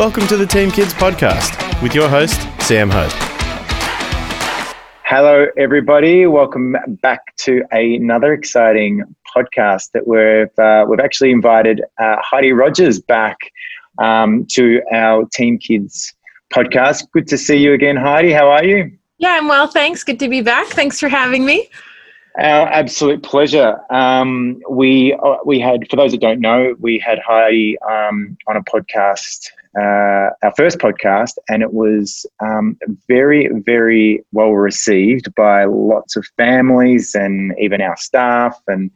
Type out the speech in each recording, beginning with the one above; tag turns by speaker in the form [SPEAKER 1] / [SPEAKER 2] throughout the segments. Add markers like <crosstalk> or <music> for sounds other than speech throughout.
[SPEAKER 1] Welcome to the Team Kids podcast with your host, Sam Hope.
[SPEAKER 2] Hello, everybody. Welcome back to another exciting podcast that we've uh, we've actually invited uh, Heidi Rogers back um, to our Team Kids podcast. Good to see you again, Heidi. How are you?
[SPEAKER 3] Yeah, I'm well. Thanks. Good to be back. Thanks for having me.
[SPEAKER 2] Our absolute pleasure. Um, we uh, we had, for those that don't know, we had Heidi um, on a podcast, uh, our first podcast, and it was um, very, very well received by lots of families and even our staff. And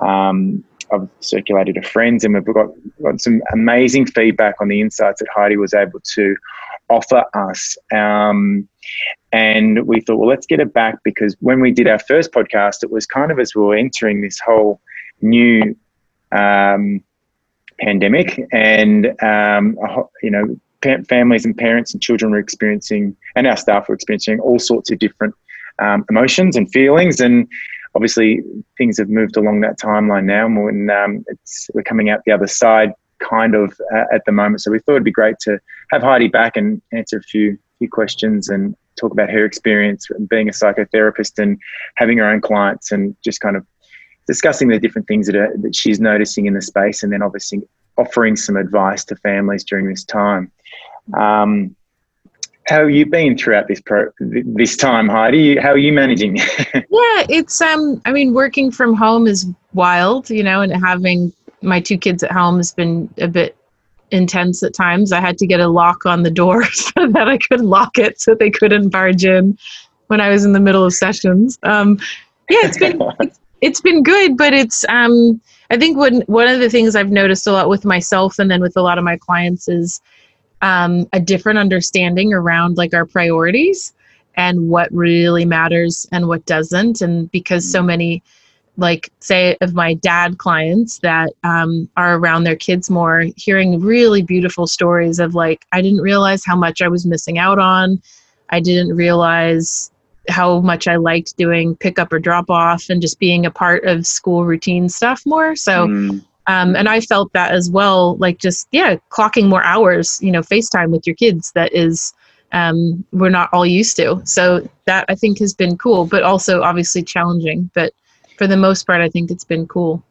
[SPEAKER 2] um, I've circulated to friends, and we've got, got some amazing feedback on the insights that Heidi was able to offer us. Um, and we thought, well, let's get it back because when we did our first podcast, it was kind of as we were entering this whole new um, pandemic, and um, you know, families and parents and children were experiencing, and our staff were experiencing all sorts of different um, emotions and feelings, and obviously things have moved along that timeline now, and um, we're coming out the other side kind of uh, at the moment. So we thought it'd be great to have Heidi back and answer a few few questions and talk about her experience being a psychotherapist and having her own clients and just kind of discussing the different things that, are, that she's noticing in the space and then obviously offering some advice to families during this time. Um, how have you been throughout this pro this time, Heidi? How are you managing? <laughs>
[SPEAKER 3] yeah, it's um. I mean, working from home is wild, you know, and having my two kids at home has been a bit intense at times. I had to get a lock on the door <laughs> so that I could lock it so they couldn't barge in when I was in the middle of sessions. Um, yeah, it's been it's, it's been good, but it's um, I think one one of the things I've noticed a lot with myself and then with a lot of my clients is um, a different understanding around like our priorities and what really matters and what doesn't, and because so many like say of my dad clients that um, are around their kids more hearing really beautiful stories of like i didn't realize how much i was missing out on. I didn't realize how much i liked doing pick up or drop off and just being a part of school routine stuff more so mm. um, and i felt that as well like just yeah clocking more hours you know facetime with your kids that is um, we're not all used to so that i think has been cool but also obviously challenging but for the most part, I think it's been cool.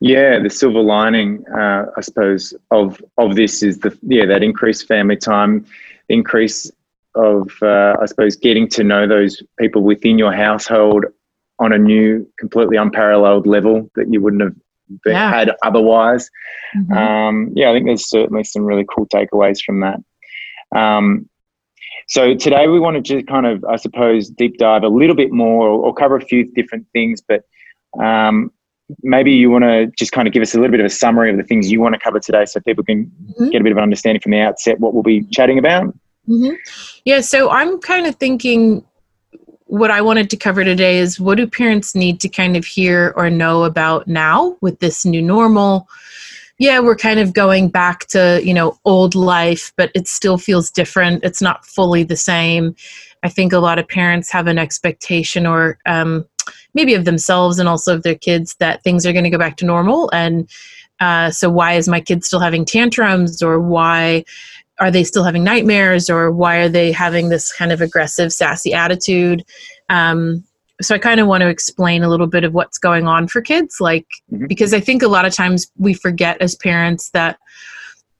[SPEAKER 2] Yeah, the silver lining, uh, I suppose, of of this is the yeah that increased family time, increase of uh, I suppose getting to know those people within your household on a new, completely unparalleled level that you wouldn't have yeah. had otherwise. Mm-hmm. Um, yeah, I think there's certainly some really cool takeaways from that. Um, so today we wanted to just kind of, I suppose, deep dive a little bit more or, or cover a few different things, but um, maybe you want to just kind of give us a little bit of a summary of the things you want to cover today so people can mm-hmm. get a bit of an understanding from the outset what we'll be chatting about.
[SPEAKER 3] Mm-hmm. Yeah, so I'm kind of thinking what I wanted to cover today is what do parents need to kind of hear or know about now with this new normal? Yeah, we're kind of going back to, you know, old life, but it still feels different. It's not fully the same. I think a lot of parents have an expectation or um, maybe of themselves and also of their kids that things are going to go back to normal and uh, so why is my kid still having tantrums or why are they still having nightmares or why are they having this kind of aggressive sassy attitude? Um, so i kind of want to explain a little bit of what's going on for kids like mm-hmm. because i think a lot of times we forget as parents that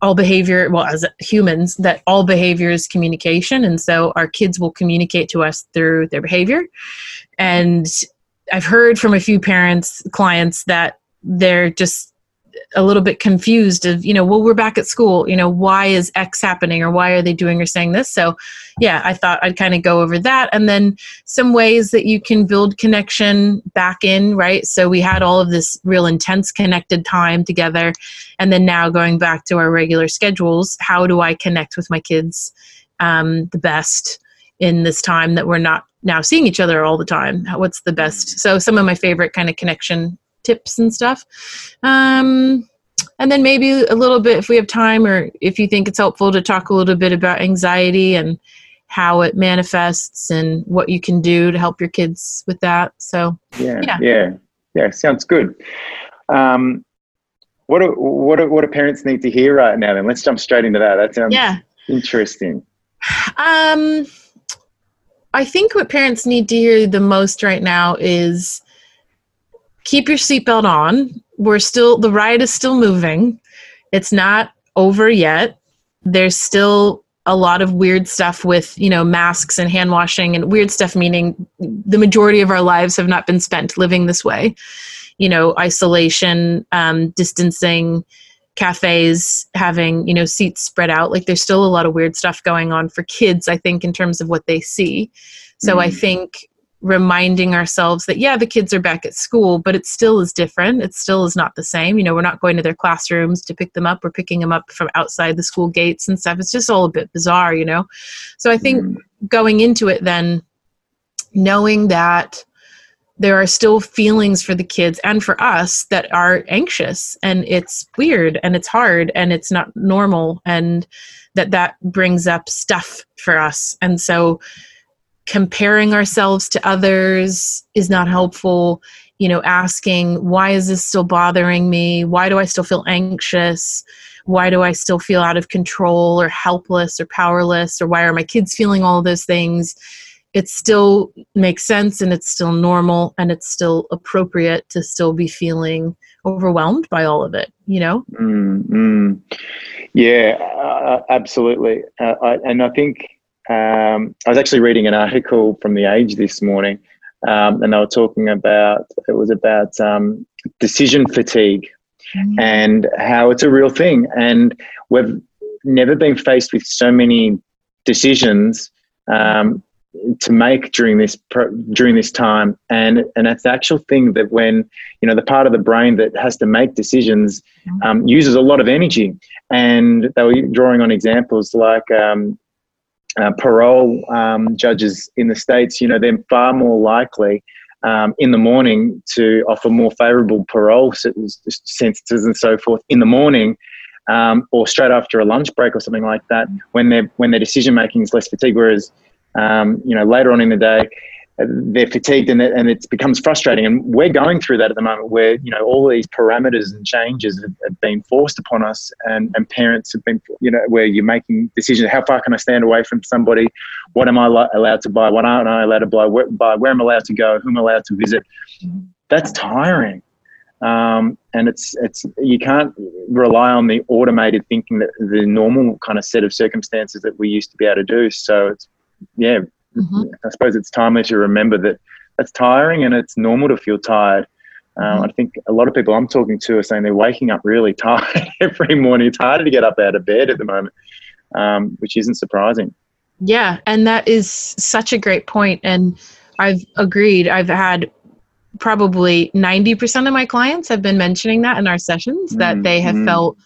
[SPEAKER 3] all behavior well as humans that all behavior is communication. And so our kids will communicate to us through their behavior. And I've heard from a few parents, clients that they're just a little bit confused of, you know, well, we're back at school, you know, why is X happening or why are they doing or saying this? So, yeah, I thought I'd kind of go over that. And then some ways that you can build connection back in, right? So we had all of this real intense connected time together. And then now going back to our regular schedules, how do I connect with my kids um, the best in this time that we're not now seeing each other all the time what's the best so some of my favorite kind of connection tips and stuff. Um, and then maybe a little bit if we have time or if you think it's helpful to talk a little bit about anxiety and how it manifests and what you can do to help your kids with that. So
[SPEAKER 2] yeah yeah. yeah, yeah sounds good. Um, what do, what do, what do parents need to hear right now then? Let's jump straight into that. That sounds
[SPEAKER 3] yeah.
[SPEAKER 2] Interesting.
[SPEAKER 3] Um, I think what parents need to hear the most right now is keep your seatbelt on. We're still, the ride is still moving. It's not over yet. There's still a lot of weird stuff with, you know, masks and hand washing and weird stuff, meaning the majority of our lives have not been spent living this way. You know, isolation, um, distancing, cafes having you know seats spread out like there's still a lot of weird stuff going on for kids i think in terms of what they see so mm. i think reminding ourselves that yeah the kids are back at school but it still is different. It still is not the same. You know we're not going to their classrooms to pick them up. We're picking them up from outside the school gates and stuff. It's just all a bit bizarre you know? So i think mm. going into it then knowing that there are still feelings for the kids and for us that are anxious and it's weird and it's hard and it's not normal and that that brings up stuff for us. And so comparing ourselves to others is not helpful. You know asking why is this still bothering me? Why do i still feel anxious? Why do i still feel out of control or helpless or powerless? Or why are my kids feeling all those things? It still makes sense and it's still normal and it's still appropriate to still be feeling overwhelmed by all of it you know?
[SPEAKER 2] Mm, yeah uh, absolutely. Uh, I, and i think um, i was actually reading an article from the age this morning um, and they were talking about it was about um, decision fatigue mm. and how it's a real thing. And we've never been faced with so many decisions um, to make during this during this time. And and that's the actual thing that when you know the part of the brain that has to make decisions um, uses a lot of energy. And they were drawing on examples like um, uh, parole um, judges in the states you know they're far more likely um, in the morning to offer more favorable parole sentences and so forth in the morning um, or straight after a lunch break or something like that when their when their decision making is less fatigued whereas um, you know, later on in the day, they're fatigued and, it, and it becomes frustrating. And we're going through that at the moment where, you know, all these parameters and changes have, have, been forced upon us and, and parents have been, you know, where you're making decisions. How far can I stand away from somebody? What am I allowed to buy? What aren't I allowed to buy? Where, buy? Where am I allowed to go? Who am I allowed to visit? That's tiring. Um, and it's it's you can't rely on the automated thinking that the normal kind of set of circumstances that we used to be able to do. So it's yeah, mm-hmm. I suppose it's timely to remember that it's tiring and it's normal to feel tired. Um, mm-hmm. I think a lot of people I'm talking to are saying they're waking up really <laughs> tired every morning. It's harder to get up out of bed at the moment, um, which isn't surprising.
[SPEAKER 3] Yeah, and that is such a great point. And I've agreed. I've had probably 90% of my clients have been mentioning that in our sessions that mm-hmm. they have mm-hmm. felt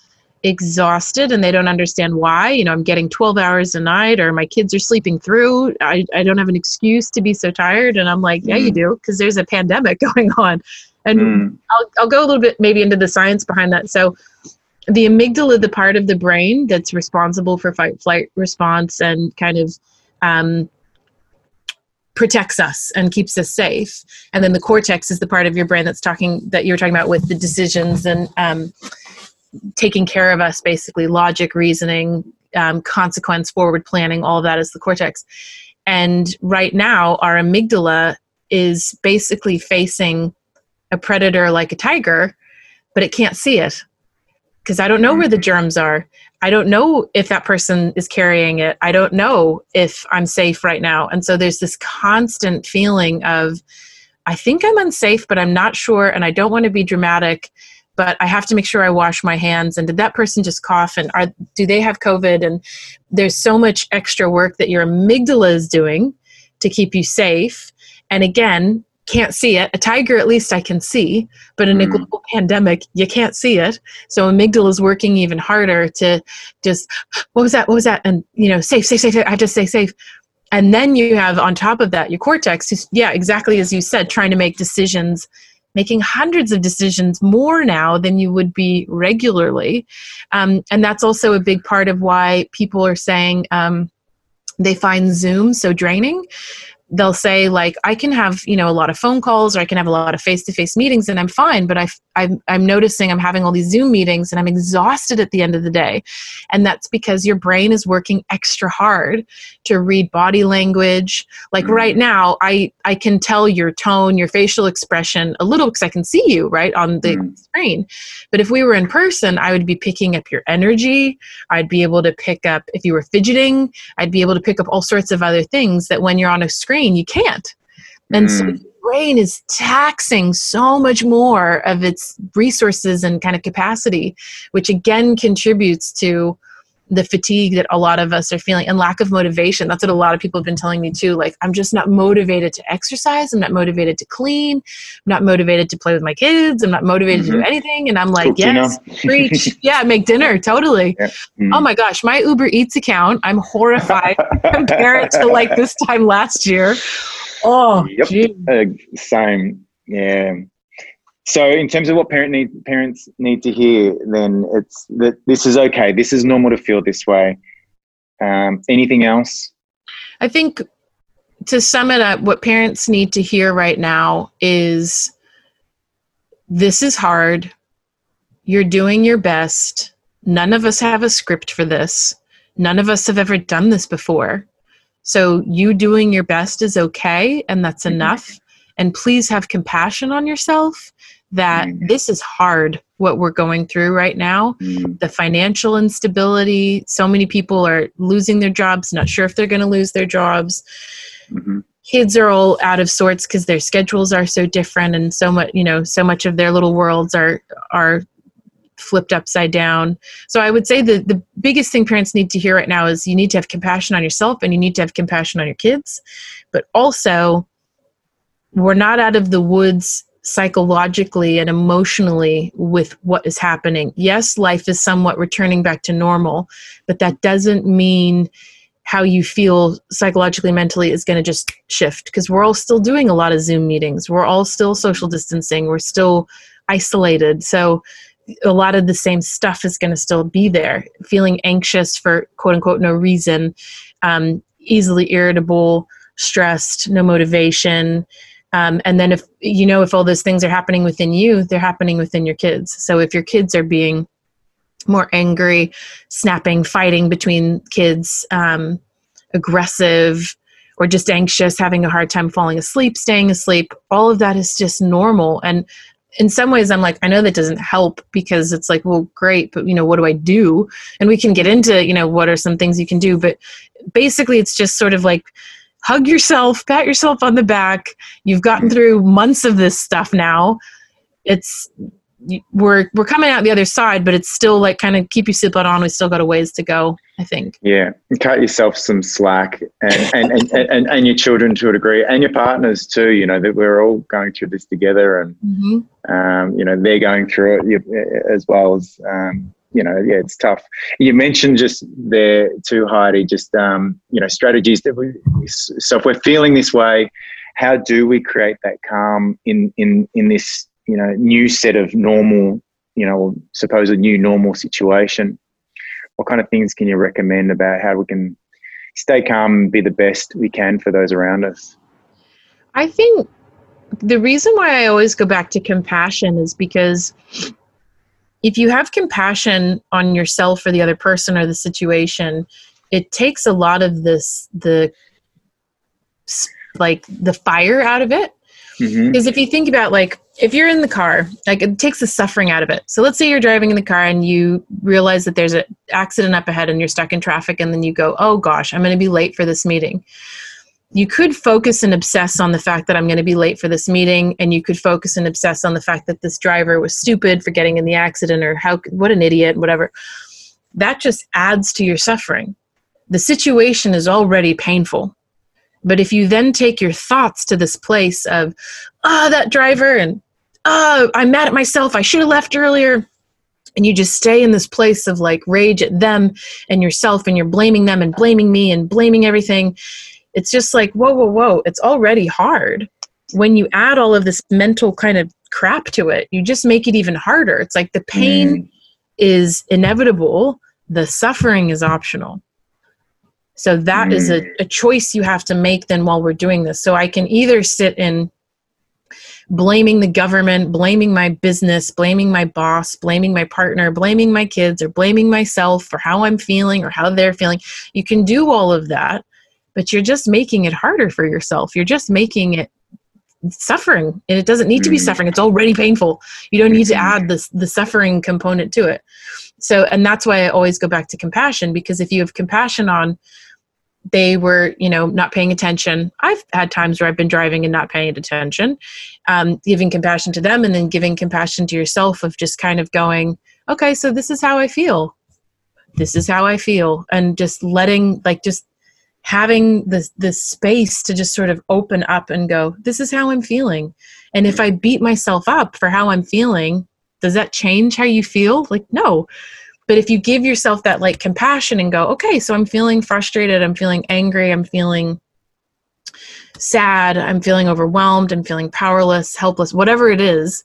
[SPEAKER 3] exhausted and they don't understand why. You know, I'm getting 12 hours a night or my kids are sleeping through. I, I don't have an excuse to be so tired. And I'm like, yeah, mm. you do, because there's a pandemic <laughs> going on. And mm. I'll, I'll go a little bit maybe into the science behind that. So, the amygdala, the part of the brain that's responsible for fight flight response and kind of um, protects us and keeps us safe. And then the cortex is the part of your brain that's talking that you were talking about with the decisions and um, taking care of us basically logic reasoning um, consequence forward planning all of that is the cortex. And right now our amygdala is basically facing a predator like a tiger but it can't see it because i don't know where the germs are. I don't know if that person is carrying it. I don't know if i'm safe right now. And so there's this constant feeling of i think i'm unsafe but i'm not sure and i don't want to be dramatic but I have to make sure I wash my hands. And did that person just cough? And are, do they have COVID? And there's so much extra work that your amygdala is doing to keep you safe. And again, can't see it. A tiger, at least I can see, but in mm. a global pandemic, you can't see it. So amygdala is working even harder to just, what was that? What was that? And you know, safe, safe, safe. safe. I have to stay safe. And then you have on top of that your cortex, who's, yeah, exactly as you said, trying to make decisions making hundreds of decisions more now than you would be regularly. Um, and that's also a big part of why people are saying um, they find Zoom so draining. They'll say like i can have you know a lot of phone calls or i can have a lot of face-to-face meetings and i'm fine but I, I'm, I'm noticing i'm having all these zoom meetings and i'm exhausted at the end of the day and that's because your brain is working extra hard to read body language like mm. right now i i can tell your tone your facial expression a little because i can see you right on the mm. screen but if we were in person i would be picking up your energy i'd be able to pick up if you were fidgeting i'd be able to pick up all sorts of other things that when you're on a screen you can't and mm. so the brain is taxing so much more of its resources and kind of capacity which again contributes to the fatigue that a lot of us are feeling and lack of motivation. That's what a lot of people have been telling me too. Like, I'm just not motivated to exercise. I'm not motivated to clean. I'm not motivated to play with my kids. I'm not motivated mm-hmm. to do mm-hmm. anything. And I'm like, Cook yes, preach. <laughs> yeah, make dinner. Totally. Yeah. Mm-hmm. Oh my gosh, my Uber Eats account, I'm horrified <laughs> compared to like this time last year. Oh,
[SPEAKER 2] yep. Uh, same. Yeah. So, in terms of what parent need, parents need to hear, then it's that this is okay. This is normal to feel this way. Um, anything else?
[SPEAKER 3] I think to sum it up, what parents need to hear right now is this is hard. You're doing your best. None of us have a script for this. None of us have ever done this before. So, you doing your best is okay, and that's mm-hmm. enough. And please have compassion on yourself that mm. this is hard what we're going through right now mm. the financial instability so many people are losing their jobs not sure if they're going to lose their jobs mm-hmm. kids are all out of sorts because their schedules are so different and so much you know so much of their little worlds are are flipped upside down so i would say the the biggest thing parents need to hear right now is you need to have compassion on yourself and you need to have compassion on your kids but also we're not out of the woods psychologically and emotionally with what is happening. Yes, life is somewhat returning back to normal, but that doesn't mean how you feel psychologically mentally is going to just shift because we're all still doing a lot of zoom meetings. We're all still social distancing. We're still isolated. So a lot of the same stuff is going to still be there. Feeling anxious for quote unquote no reason um, easily irritable stressed no motivation um, and then if you know if all those things are happening within you they're happening within your kids. So if your kids are being more angry snapping fighting between kids um, aggressive or just anxious having a hard time falling asleep staying asleep all of that is just normal. And in some ways i'm like i know that doesn't help because it's like well great but you know what do i do? And we can get into you know what are some things you can do but basically it's just sort of like hug yourself, pat yourself on the back. You've gotten through months of this stuff now. It's we're we're coming out the other side, but it's still like kind of keep your seatbelt on. We still got a ways to go, I think.
[SPEAKER 2] Yeah, cut yourself some slack, and and, and, and, and, your children to a degree, and your partners too. You know that we're all going through this together, and mm-hmm. um, you know they're going through it as well as um, you know, yeah, it's tough. You mentioned just there too, Heidi, just, um, you know, strategies that we, so if we're feeling this way, how do we create that calm in, in, in this, you know, new set of normal, you know, suppose a new normal situation? What kind of things can you recommend about how we can stay calm and be the best we can for those around us?
[SPEAKER 3] I think the reason why I always go back to compassion is because if you have compassion on yourself or the other person or the situation, it takes a lot of this the like the fire out of it. Because mm-hmm. if you think about like if you're in the car, like it takes the suffering out of it. So let's say you're driving in the car and you realize that there's an accident up ahead and you're stuck in traffic and then you go, "Oh gosh, I'm going to be late for this meeting." You could focus and obsess on the fact that I'm going to be late for this meeting, and you could focus and obsess on the fact that this driver was stupid for getting in the accident or how what an idiot, whatever. That just adds to your suffering. The situation is already painful. But if you then take your thoughts to this place of, ah, oh, that driver, and oh, I'm mad at myself, I should have left earlier, and you just stay in this place of like rage at them and yourself, and you're blaming them and blaming me and blaming everything it's just like whoa whoa whoa it's already hard when you add all of this mental kind of crap to it you just make it even harder it's like the pain mm. is inevitable the suffering is optional So that mm. is a, a choice you have to make then while we're doing this. So I can either sit in blaming the government, blaming my business, blaming my boss, blaming my partner, blaming my kids, or blaming myself for how I'm feeling or how they're feeling. You can do all of that, but you're just making it harder for yourself. You're just making it suffering and it doesn't need to be mm. suffering it's already painful you don't need to mm-hmm. add this the suffering component to it so and that's why i always go back to compassion because if you have compassion on they were you know not paying attention i've had times where i've been driving and not paying attention um, giving compassion to them and then giving compassion to yourself of just kind of going okay so this is how i feel this is how i feel and just letting like just having the the space to just sort of open up and go this is how i'm feeling. And if i beat myself up for how i'm feeling does that change how you feel? Like no. But if you give yourself that like compassion and go, okay, so I'm feeling frustrated, I'm feeling angry, I'm feeling sad, I'm feeling overwhelmed, I'm feeling powerless, helpless, whatever it is,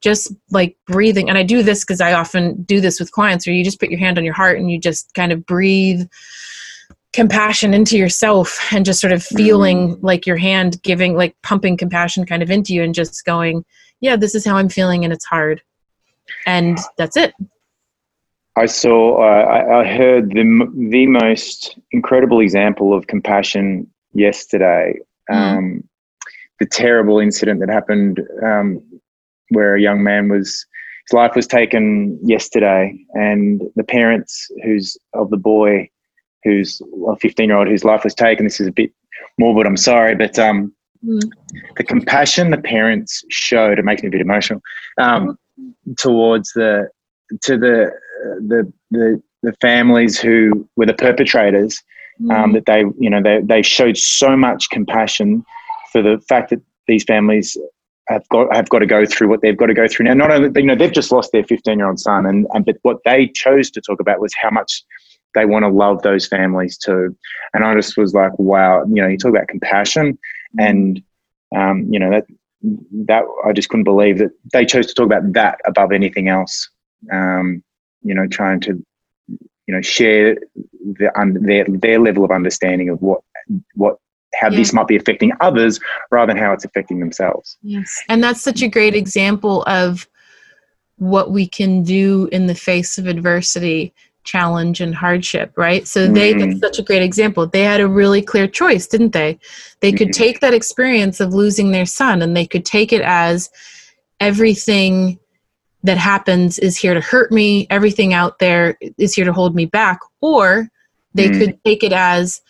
[SPEAKER 3] just like breathing. And I do this because I often do this with clients where you just put your hand on your heart and you just kind of breathe compassion into yourself and just sort of feeling mm-hmm. like your hand giving like pumping compassion kind of into you and just going yeah this is how i'm feeling and it's hard and that's it
[SPEAKER 2] I saw, uh, I, I, heard the the most incredible example of compassion yesterday. Mm. Um, the terrible incident that happened um, where a young man was his life was taken yesterday, and the parents who's of the boy who's a 15 year old whose life was taken. This is a bit morbid. I'm sorry, but um, mm. the compassion the parents showed it makes me a bit emotional um, mm. towards the to the the the the families who were the perpetrators mm. um, that they you know they they showed so much compassion for the fact that these families have got have got to go through what they've got to go through now. Not only you know they've just lost their 15 year old son, and, and but what they chose to talk about was how much they want to love those families too. And I just was like, wow, you know, you talk about compassion, mm. and um, you know that that I just couldn't believe that they chose to talk about that above anything else. Um, you know, trying to, you know, share the, um, their their level of understanding of what what how yeah. this might be affecting others rather than how it's affecting themselves.
[SPEAKER 3] Yes, and that's such a great example of what we can do in the face of adversity challenge and hardship right so they mm-hmm. that's such a great example they had a really clear choice didn't they they could mm-hmm. take that experience of losing their son and they could take it as everything that happens is here to hurt me, everything out there is here to hold me back. Or they mm. could take it as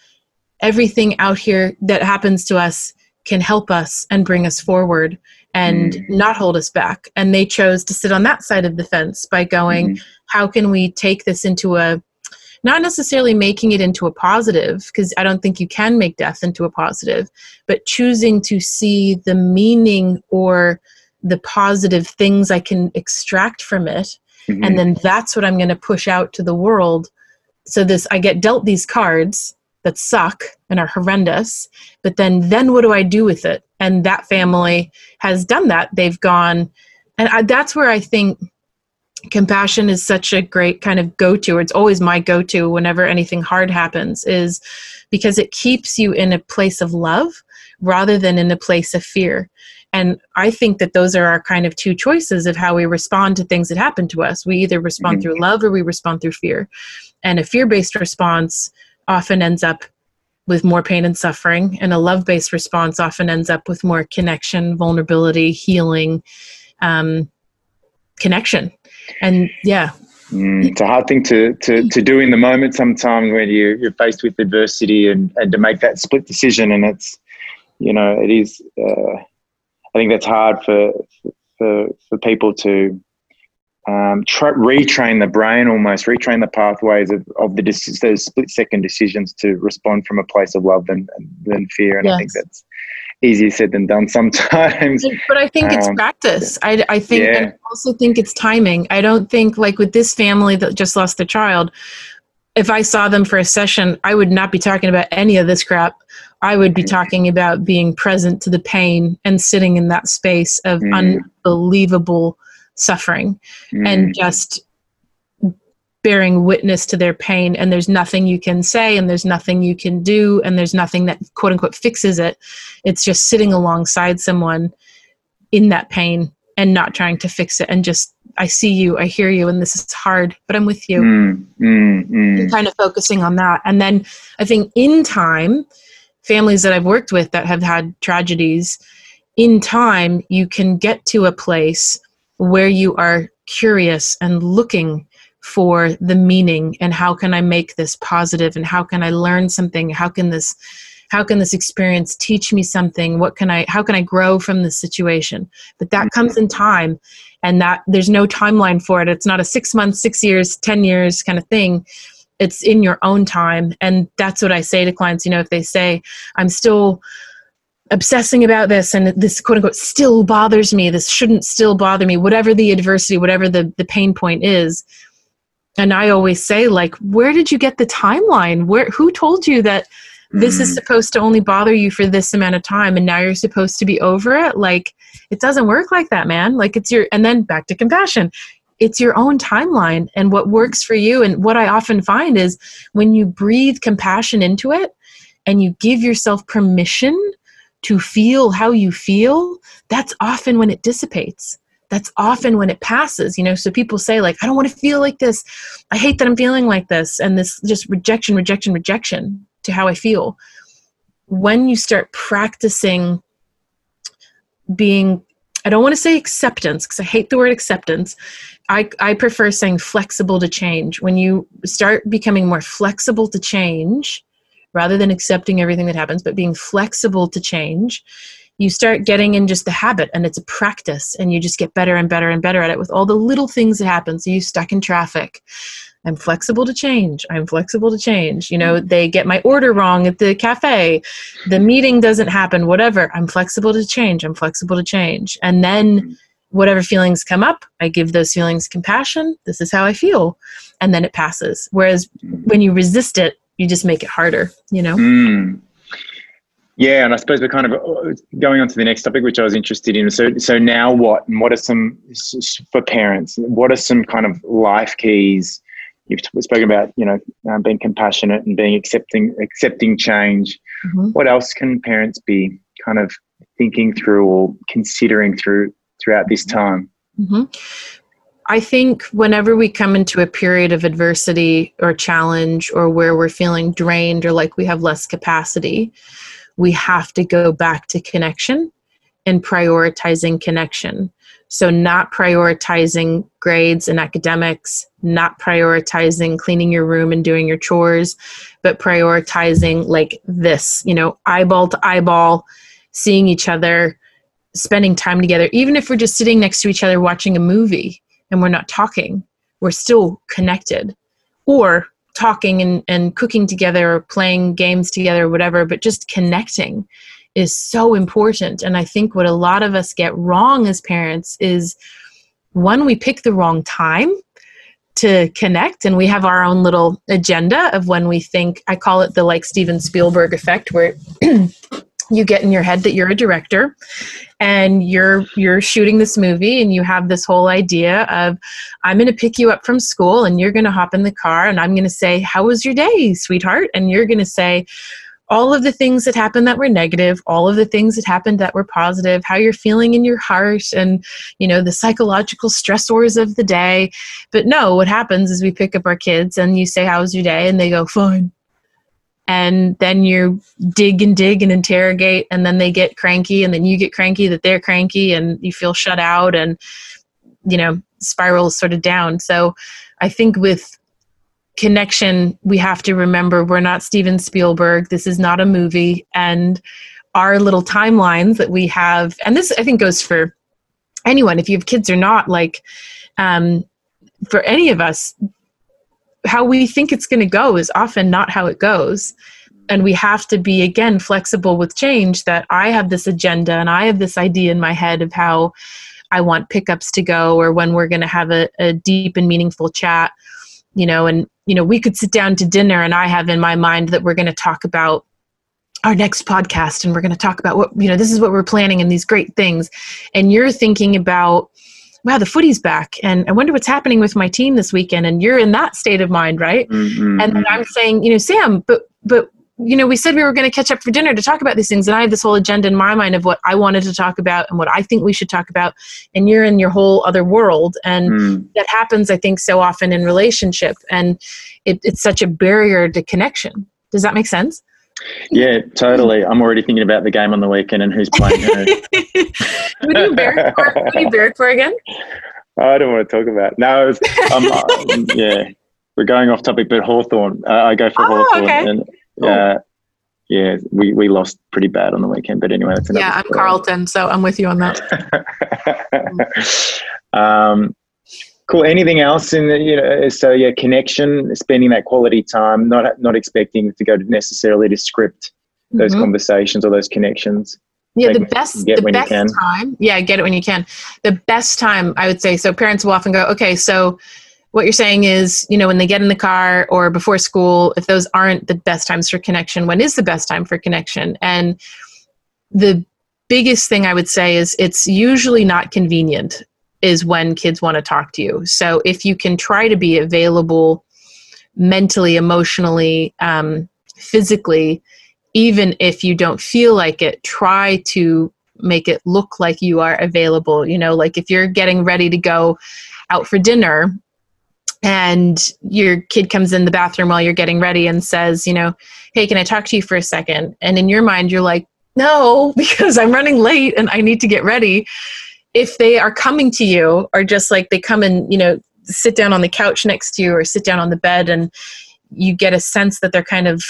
[SPEAKER 3] everything out here that happens to us can help us and bring us forward and mm. not hold us back. And they chose to sit on that side of the fence by going, mm. How can we take this into a not necessarily making it into a positive, because I don't think you can make death into a positive, but choosing to see the meaning or the positive things I can extract from it. Mm-hmm. And then that's what I'm going to push out to the world. So this I get dealt these cards that suck and are horrendous, but then then what do I do with it? And that family has done that. They've gone and I, that's where I think compassion is such a great kind of go-to it's always my go-to whenever anything hard happens is because it keeps you in a place of love rather than in a place of fear and I think that those are our kind of two choices of how we respond to things that happen to us. We either respond mm-hmm. through love or we respond through fear. And a fear based response often ends up with more pain and suffering, and a love based response often ends up with more connection, vulnerability, healing, um, connection. And yeah.
[SPEAKER 2] Mm, it's a hard thing to, to, to do in the moment sometimes when you, you're faced with adversity and, and to make that split decision. And it's, you know, it is. Uh, I think that's hard for for for people to um, tra- retrain the brain, almost retrain the pathways of, of the those split second decisions to respond from a place of love than than fear. And yes. I think that's easier said than done <laughs> sometimes.
[SPEAKER 3] But I think it's um, practice. I, I think yeah. I also think it's timing. I don't think like with this family that just lost their child, if I saw them for a session, I would not be talking about any of this crap. I would be talking about being present to the pain and sitting in that space of mm. unbelievable suffering mm. and just bearing witness to their pain and there's nothing you can say and there's nothing you can do and there's nothing that quote unquote fixes it. It's just sitting alongside someone in that pain and not trying to fix it and just i see you i hear you and this is hard but i'm with you.
[SPEAKER 2] Mm, mm, mm.
[SPEAKER 3] and kind of focusing on that. And then i think in time families that i've worked with that have had tragedies in time you can get to a place where you are curious and looking for the meaning and how can i make this positive and how can i learn something? How can this how can this experience teach me something? What can i how can i grow from this situation? But that mm-hmm. comes in time and that there's no timeline for it. It's not a 6 months 6 years 10 years kind of thing. It's in your own time. And that's what i say to clients you know if they say i'm still obsessing about this and this quote unquote still bothers me this shouldn't still bother me whatever the adversity whatever the the pain point is and i always say like where did you get the timeline? Where who told you that this is
[SPEAKER 2] Mm.
[SPEAKER 3] supposed to only bother you for this amount of time and now you're supposed to be over it? Like it doesn't work like that man. Like it's your and then back to compassion. It's your own timeline and what works for you. And what i often find is when you breathe compassion into it and you give yourself permission to feel how you feel that's often when it dissipates that's often when it passes you know so people say like i don't want to feel like this. I hate that i'm feeling like this and this just rejection rejection rejection to how i feel. When you start practicing being i don't want to say acceptance because i hate the word acceptance. I, I prefer saying flexible to change. When you start becoming more flexible to change rather than accepting everything that happens but being flexible to change you start getting in just the habit and it's a practice and you just get better and better and better at it with all the little things that happen. So you stuck in traffic. I'm flexible to change. I'm flexible to change. You know they get my order wrong at the cafe. The meeting doesn't happen whatever. I'm flexible to change. I'm flexible to change. And then whatever feelings come up i give those feelings compassion. This is how i feel. And then it passes. Whereas when you resist it you just make it harder you know?
[SPEAKER 2] Mm. Yeah, and I suppose we're kind of uh, going on to the next topic, which I was interested in. So, so now what? And what are some for parents? What are some kind of life keys? You've spoken about, you know, um, being compassionate and being accepting, accepting change.
[SPEAKER 3] Mhm.
[SPEAKER 2] What else can parents be kind of thinking through or considering through throughout this time?
[SPEAKER 3] hmm I think whenever we come into a period of adversity or challenge or where we're feeling drained or like we have less capacity, we have to go back to connection and prioritizing connection. So, not prioritizing grades and academics, not prioritizing cleaning your room and doing your chores, but prioritizing like this, you know, eyeball to eyeball, seeing each other, spending time together, even if we're just sitting next to each other watching a movie and we're not talking, we're still connected. Or talking and, and cooking together or playing games together or whatever, but just connecting is so important. And I think what a lot of us get wrong as parents is one, we pick the wrong time to connect and we have our own little agenda of when we think i call it the like steven spielberg effect where <clears throat> you get in your head that you're a director and you're you're shooting this movie and you have this whole idea of i'm going to pick you up from school and you're going to hop in the car and i'm going to say how was your day sweetheart and you're going to say all of the things that happened that were negative all of the things that happened that were positive how you're feeling in your heart and you know the psychological stressors of the day. But no what happens is we pick up our kids and you say how was your day? And they go fine and then you dig and dig and interrogate and then they get cranky and then you get cranky that they're cranky and you feel shut out and you know spirals sort of down. So i think with connection we have to remember we're not steven spielberg. This is not a movie. And our little timelines that we have and this i think goes for anyone if you have kids or not like um, for any of us how we think it's going to go is often not how it goes. And we have to be again flexible with change that i have this agenda and i have this idea in my head of how i want pickups to go or when we're going to have a, a deep and meaningful chat you know and you know we could sit down to dinner and i have in my mind that we're going to talk about our next podcast and we're going to talk about what you know this is what we're planning and these great things. And you're thinking about wow, the footy's back, and I wonder what's happening with my team this weekend. And you're in that state of mind, right?
[SPEAKER 2] Mm-hmm.
[SPEAKER 3] And then I'm saying, you know, Sam, but but you know, we said we were going to catch up for dinner to talk about these things, and I have this whole agenda in my mind of what I wanted to talk about and what I think we should talk about, and you're in your whole other world, and
[SPEAKER 2] Mm.
[SPEAKER 3] that happens, I think, so often in relationship, and it, it's such a barrier to connection. Does that make sense?
[SPEAKER 2] Yeah, totally. I'm already thinking about the game on the weekend and who's playing who. <laughs>
[SPEAKER 3] Who do you bear it for? Who do you bear for again?
[SPEAKER 2] I don't want to talk about. It. No, it's, um, um, <laughs> yeah, we're going off topic, but Hawthorn. Uh, I go for
[SPEAKER 3] Oh,
[SPEAKER 2] Hawthorn,
[SPEAKER 3] okay.
[SPEAKER 2] and uh, yeah, we, we lost pretty bad on the weekend. But anyway, that's another
[SPEAKER 3] Yeah, I'm
[SPEAKER 2] story.
[SPEAKER 3] Carlton, so I'm with you on that. <laughs>
[SPEAKER 2] um, cool. Anything else in the, you know? So yeah, connection, spending that quality time, not not expecting to go to necessarily to script those
[SPEAKER 3] Mhm.
[SPEAKER 2] conversations or those connections.
[SPEAKER 3] Yeah, the best the best time. Yeah, get it when you can. The best time I would say. So parents will often go, okay, so what you're saying is, you know, when they get in the car or before school, if those aren't the best times for connection, when is the best time for connection? And the biggest thing I would say is it's usually not convenient is when kids want to talk to you. So if you can try to be available mentally, emotionally, um, physically, even if you don't feel like it, try to make it look like you are available. You know, like if you're getting ready to go out for dinner and your kid comes in the bathroom while you're getting ready and says, you know, hey, can I talk to you for a second? And in your mind, you're like, no, <laughs> because I'm running late and I need to get ready. If they are coming to you or just like they come and, you know, sit down on the couch next to you or sit down on the bed and you get a sense that they're kind of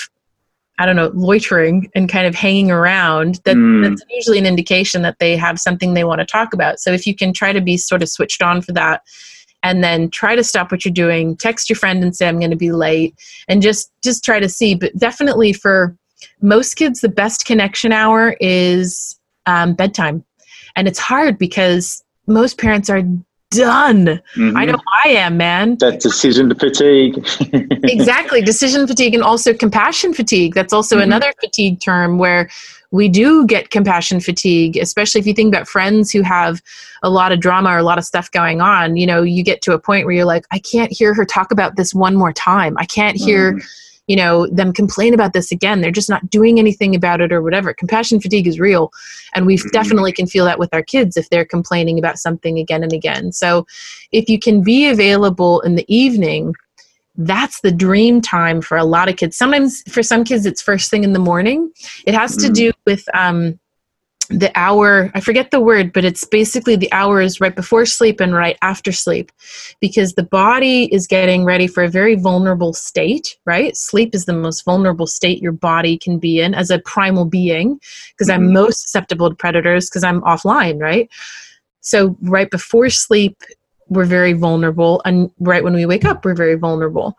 [SPEAKER 3] I don't know, loitering and kind of hanging around, that,
[SPEAKER 2] Mm.
[SPEAKER 3] that's usually an indication that they have something they want to talk about. So if you can try to be sort of switched on for that and then try to stop what you're doing, text your friend and say, I'm going to be late and just, just try to see. But definitely for most kids, the best connection hour is um, bedtime. And it's hard because most parents are done.
[SPEAKER 2] Mhm.
[SPEAKER 3] I know I am, man
[SPEAKER 2] that decision fatigue. <laughs>
[SPEAKER 3] exactly decision fatigue and also compassion fatigue that's also
[SPEAKER 2] Mhm.
[SPEAKER 3] another fatigue term where we do get compassion fatigue especially if you think about friends who have a lot of drama or a lot of stuff going on you know you get to a point where you're like i can't hear her talk about this one more time i can't hear
[SPEAKER 2] Mhm.
[SPEAKER 3] You know them complain about this again they're just not doing anything about it or whatever compassion fatigue is real and we
[SPEAKER 2] Mhm.
[SPEAKER 3] definitely can feel that with our kids if they're complaining about something again and again so if you can be available in the evening that's the dream time for a lot of kids sometimes for some kids it's first thing in the morning it has to
[SPEAKER 2] Mm.
[SPEAKER 3] do with um, the hour i forget the word but it's basically the hours right before sleep and right after sleep because the body is getting ready for a very vulnerable state right? Sleep is the most vulnerable state your body can be in as a primal being because i'm
[SPEAKER 2] Mhm.
[SPEAKER 3] most susceptible to predators because i'm offline right? So right before sleep we're very vulnerable and right when we wake up we're very vulnerable.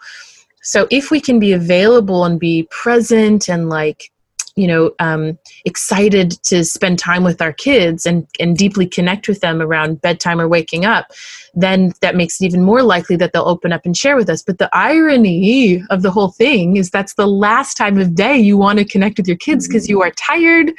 [SPEAKER 3] So if we can be available and be present and like you know um, excited to spend time with our kids and and deeply connect with them around bedtime or waking up then that makes it even more likely that they'll open up and share with us. But the irony of the whole thing is that's the last time of day you want to connect with your kids because you are tired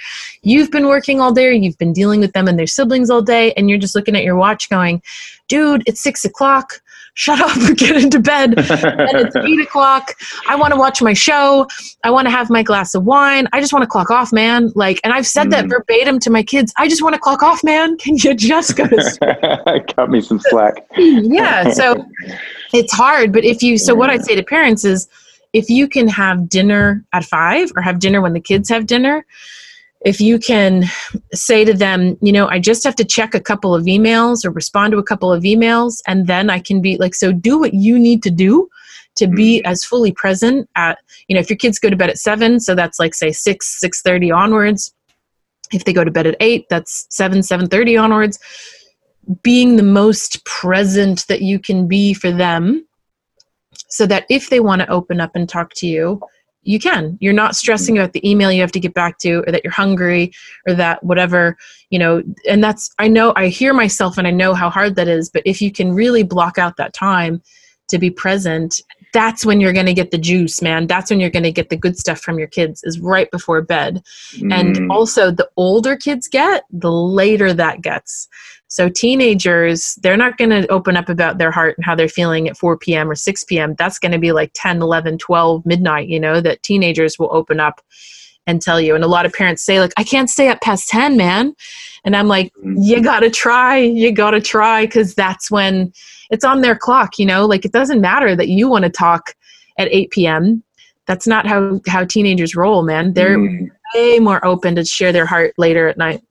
[SPEAKER 3] you've been working all day you've been dealing with them and their siblings all day and you're just looking at your watch going dude it's six o'clock shut up <laughs> get into bed and it's eight <laughs> o'clock. I want to watch my show. I want to have my glass of wine. I just want to clock off, man. Like, and I've said that
[SPEAKER 2] Mm.
[SPEAKER 3] verbatim to my kids. I just want to clock off, man. <laughs> Can you just go to sleep?
[SPEAKER 2] Cut me some slack.
[SPEAKER 3] yeah. So it's hard. But if you, so what I'd say to parents is if you can have dinner at five or have dinner when the kids have dinner, if you can say to them, you know, I just have to check a couple of emails or respond to a couple of emails, and then I can be like, so do what you need to do to be mm-hmm. as fully present at, you know, if your kids go to bed at seven, so that's like say six, six thirty onwards. If they go to bed at eight, that's seven, seven thirty onwards. Being the most present that you can be for them, so that if they want to open up and talk to you, you can. You're not stressing about the email you have to get back to or that you're hungry or that whatever you know and that's i know i hear myself and i know how hard that is but if you can really block out that time to be present that's when you're going to get the juice man. That's when you're going to get the good stuff from your kids is right before bed. Mm. and also the older kids get the later that gets so teenagers they're not going to open up about their heart and how they're feeling at 4 p.m or 6 p.m that's going to be like 10 11 12 midnight you know that teenagers will open up and tell you. And a lot of parents say like i can't stay up past 10 man. And i'm like mm. you gotta try you gotta try because that's when it's on their clock you know? Like it doesn't matter that you want to talk at 8 p.m that's not how how teenagers roll man. They're mm. way more open to share their heart later at night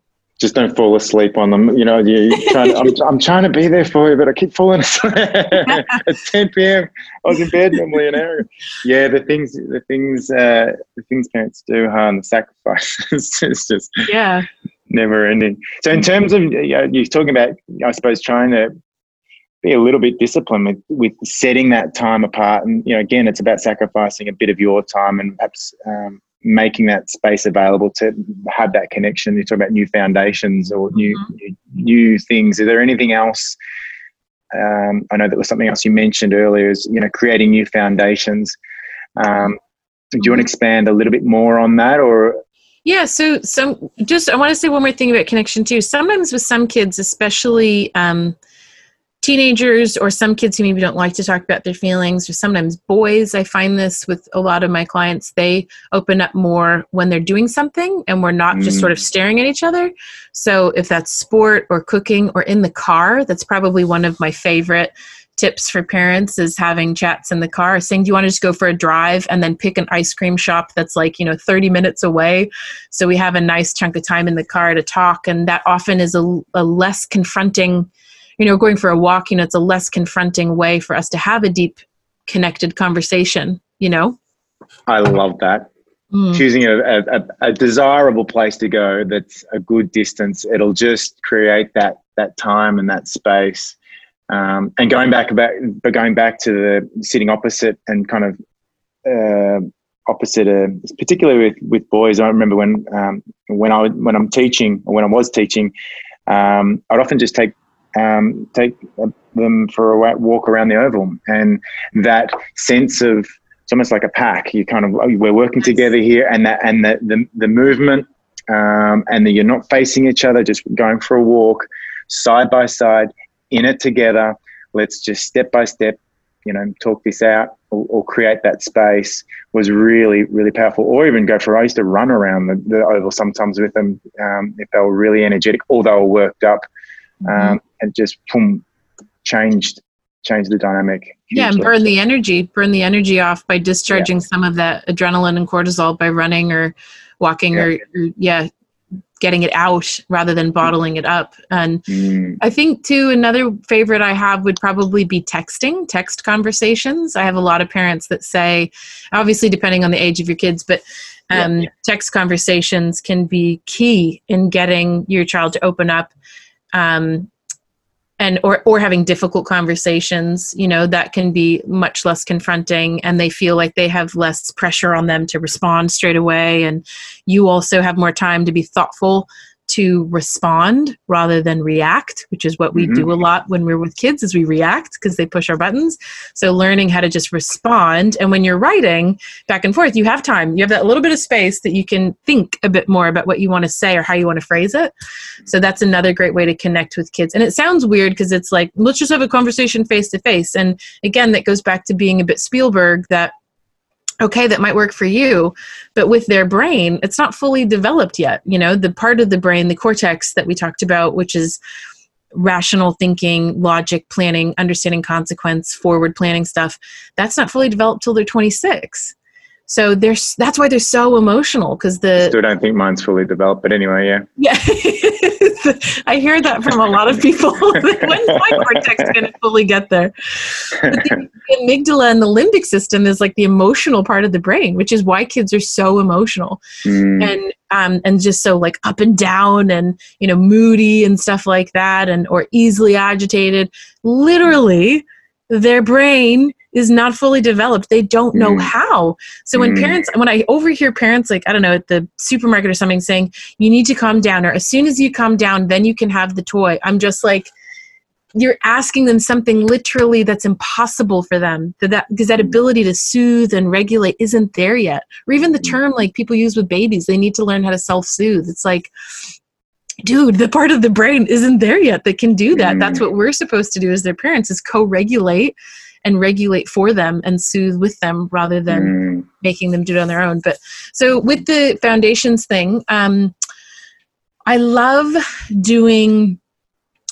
[SPEAKER 2] just don't fall asleep on them. You know, you trying, I'm, <laughs> I'm trying to be there for you, but I keep falling asleep. <laughs> it's 10 p.m. I was in bed normally an hour. Yeah, the things, the things, uh, the things parents do, huh, and the sacrifices. <laughs> it's just
[SPEAKER 3] yeah,
[SPEAKER 2] never ending. So, in terms of you know, you're talking about, I suppose, trying to be a little bit disciplined with, with setting that time apart, and you know, again, it's about sacrificing a bit of your time and perhaps. Um, making that space available to have that connection. You talk about new foundations or new mm-hmm. new, new things. Is there anything else? Um, I know that was something else you mentioned earlier. Is you know creating new foundations. Um, do you want to mm-hmm. expand a little bit more on that, or
[SPEAKER 3] yeah, so some just I want to say one more thing about connection too. Sometimes with some kids, especially um, teenagers or some kids who maybe don't like to talk about their feelings or sometimes boys i find this with a lot of my clients they open up more when they're doing something and we're not mm. just sort of mm. staring at each other so if that's sport or cooking or in the car that's probably one of my favorite tips for parents is having chats in the car saying do you want to just go for a drive and then pick an ice cream shop that's like you know 30 minutes away so we have a nice chunk of time in the car to talk and that often is a, a less confronting you know, going for a walk, you know, it's a less confronting way for us to have a deep connected conversation, you know?
[SPEAKER 2] I love that. Mm. Choosing a, a, a, desirable place to go that's a good distance, it'll just create that that time and that space. Um, and going back about, but going back to the sitting opposite and kind of uh, opposite, uh, particularly with, with boys. I remember when um, when I when I'm teaching or when I was teaching, um, I'd often just take um, take them for a walk around the oval, and that sense of it's almost like a pack. You kind of we're working together here, and that and the the, the movement, um, and that you're not facing each other, just going for a walk, side by side, in it together. Let's just step by step, you know, talk this out or, or, create that space was really, really powerful. Or even go for, I used to run around the, the oval sometimes with them um, if they were really energetic or they were worked up. Mm-hmm. Um, and just boom, changed changed the dynamic.
[SPEAKER 3] Yeah, and burn the energy, burn the energy off by discharging yeah. some of that adrenaline and cortisol by running or walking yeah. Or, or, yeah, getting it out rather than bottling it up. And mm. I think too another favorite I have would probably be texting, text conversations. I have a lot of parents that say, obviously depending on the age of your kids, but um, yeah. text conversations can be key in getting your child to open up um, and or or having difficult conversations you know that can be much less confronting and they feel like they have less pressure on them to respond straight away and you also have more time to be thoughtful to respond rather than react which is what we mm-hmm. do a lot when we're with kids is we react because they push our buttons. So learning how to just respond and when you're writing back and forth you have time. You have that little bit of space that you can think a bit more about what you want to say or how you want to phrase it. So that's another great way to connect with kids. And it sounds weird because it's like let's just have a conversation face to face. And again that goes back to being a bit spielberg that okay that might work for you but with their brain it's not fully developed yet you know the part of the brain the cortex that we talked about which is rational thinking logic planning understanding consequence forward planning stuff that's not fully developed till they're 26 so there's that's why they're so emotional because the
[SPEAKER 2] still I don't think mine's fully developed but anyway yeah
[SPEAKER 3] yeah <laughs> I hear that from a lot of people. <laughs> When's my cortex going to fully get there? But the, the <laughs> amygdala and the limbic system is like the emotional part of the brain, which is why kids are so emotional mm. and um, and just so like up and down and you know moody and stuff like that, and or easily agitated. Literally, their brain is not fully developed. They don't know mm. how. So when mm. parents, when I overhear parents like, I don't know, at the supermarket or something saying, you need to calm down, or as soon as you calm down, then you can have the toy, I'm just like, you're asking them something literally that's impossible for them that that because that ability to soothe and regulate isn't there yet or even the
[SPEAKER 2] Mm.
[SPEAKER 3] term like people use with babies they need to learn how to self-soothe it's like dude the part of the brain isn't there yet that can do that that's
[SPEAKER 2] Mm.
[SPEAKER 3] what we're supposed to do as their parents is co-regulate and regulate for them and soothe with them rather than
[SPEAKER 2] Mm.
[SPEAKER 3] making them do it on their own. But so with the foundations thing, um, I love doing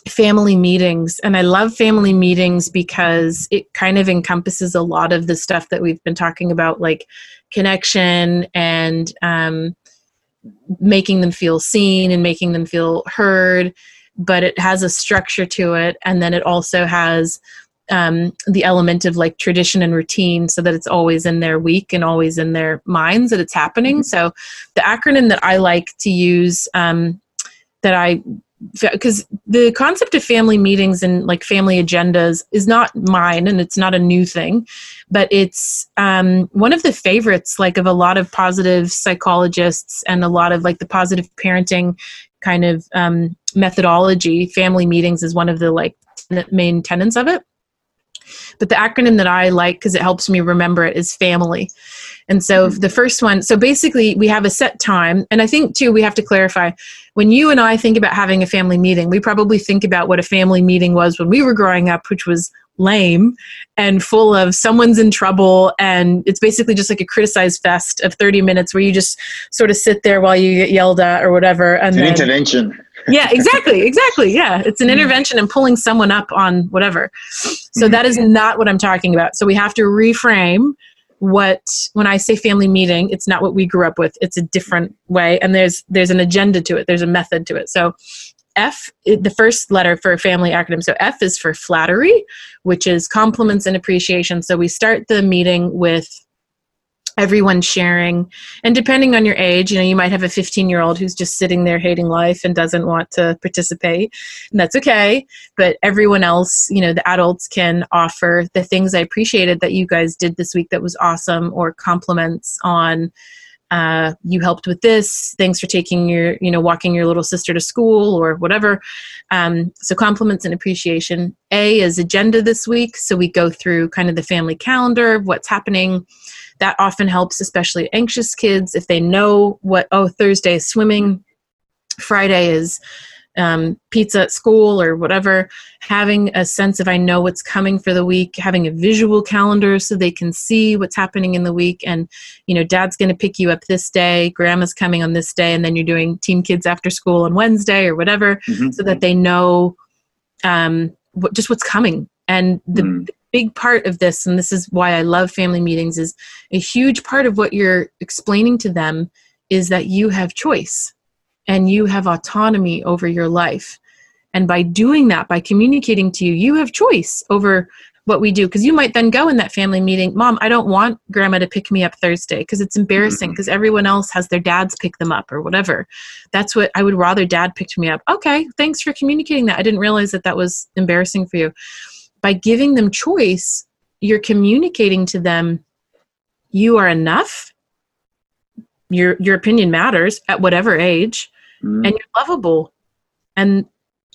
[SPEAKER 3] family meetings and I love family meetings because it kind of encompasses a lot of the stuff that we've been talking about, like connection and um, making them feel seen and making them feel heard. But it has a structure to it, and then it also has um, the element of like tradition and routine so that it's always in their week and always in their minds that it's happening. So the acronym that I like to use um, that I because the concept of family meetings and like family agendas is not mine and it's not a new thing but it's um, one of the favorites like of a lot of positive psychologists and a lot of like the positive parenting kind of um, methodology family meetings is one of the like main tenets of it but the acronym that I like because it helps me remember it is family. And so the first one, so basically we have a set time. And I think too, we have to clarify when you and I think about having a family meeting, we probably think about what a family meeting was when we were growing up, which was lame and full of someone's in trouble. And it's basically just like a criticized fest of 30 minutes where you just sort of sit there while you get yelled at or whatever. And
[SPEAKER 2] It's an
[SPEAKER 3] then,
[SPEAKER 2] intervention.
[SPEAKER 3] yeah exactly exactly yeah it's an mm. intervention and pulling someone up on whatever so that is mm. not what i'm talking about so we have to reframe what when i say family meeting it's not what we grew up with it's a different way and there's there's an agenda to it there's a method to it so F, the first letter for family acronym. So F is for flattery, which is compliments and appreciation. So we start the meeting with everyone sharing. And depending on your age you know you might have a 15 year old who's just sitting there hating life and doesn't want to participate and that's okay. But everyone else you know the adults can offer the things i appreciated that you guys did this week that was awesome or compliments on uh, you helped with this thanks for taking your you know walking your little sister to school or whatever. Um, so compliments and appreciation. A is agenda this week so we go through kind of the family calendar of what's happening that often helps especially anxious kids if they know what oh thursday is swimming friday is um, pizza at school or whatever having a sense of i know what's coming for the week having a visual calendar so they can see what's happening in the week and you know dad's going to pick you up this day grandma's coming on this day and then you're doing team kids after school on wednesday or whatever
[SPEAKER 2] Mhm.
[SPEAKER 3] so that they know um, what, just what's coming. And the,
[SPEAKER 2] Mm.
[SPEAKER 3] the big part of this, and this is why I love family meetings, is a huge part of what you're explaining to them is that you have choice and you have autonomy over your life. And by doing that, by communicating to you, you have choice over what we do. Because you might then go in that family meeting, Mom, I don't want grandma to pick me up Thursday because it's embarrassing because everyone else has their dads pick them up or whatever. That's what I would rather dad picked me up. Okay, thanks for communicating that. I didn't realize that that was embarrassing for you. By giving them choice, you're communicating to them you are enough. Your your opinion matters at whatever age
[SPEAKER 2] Mm.
[SPEAKER 3] and you're lovable and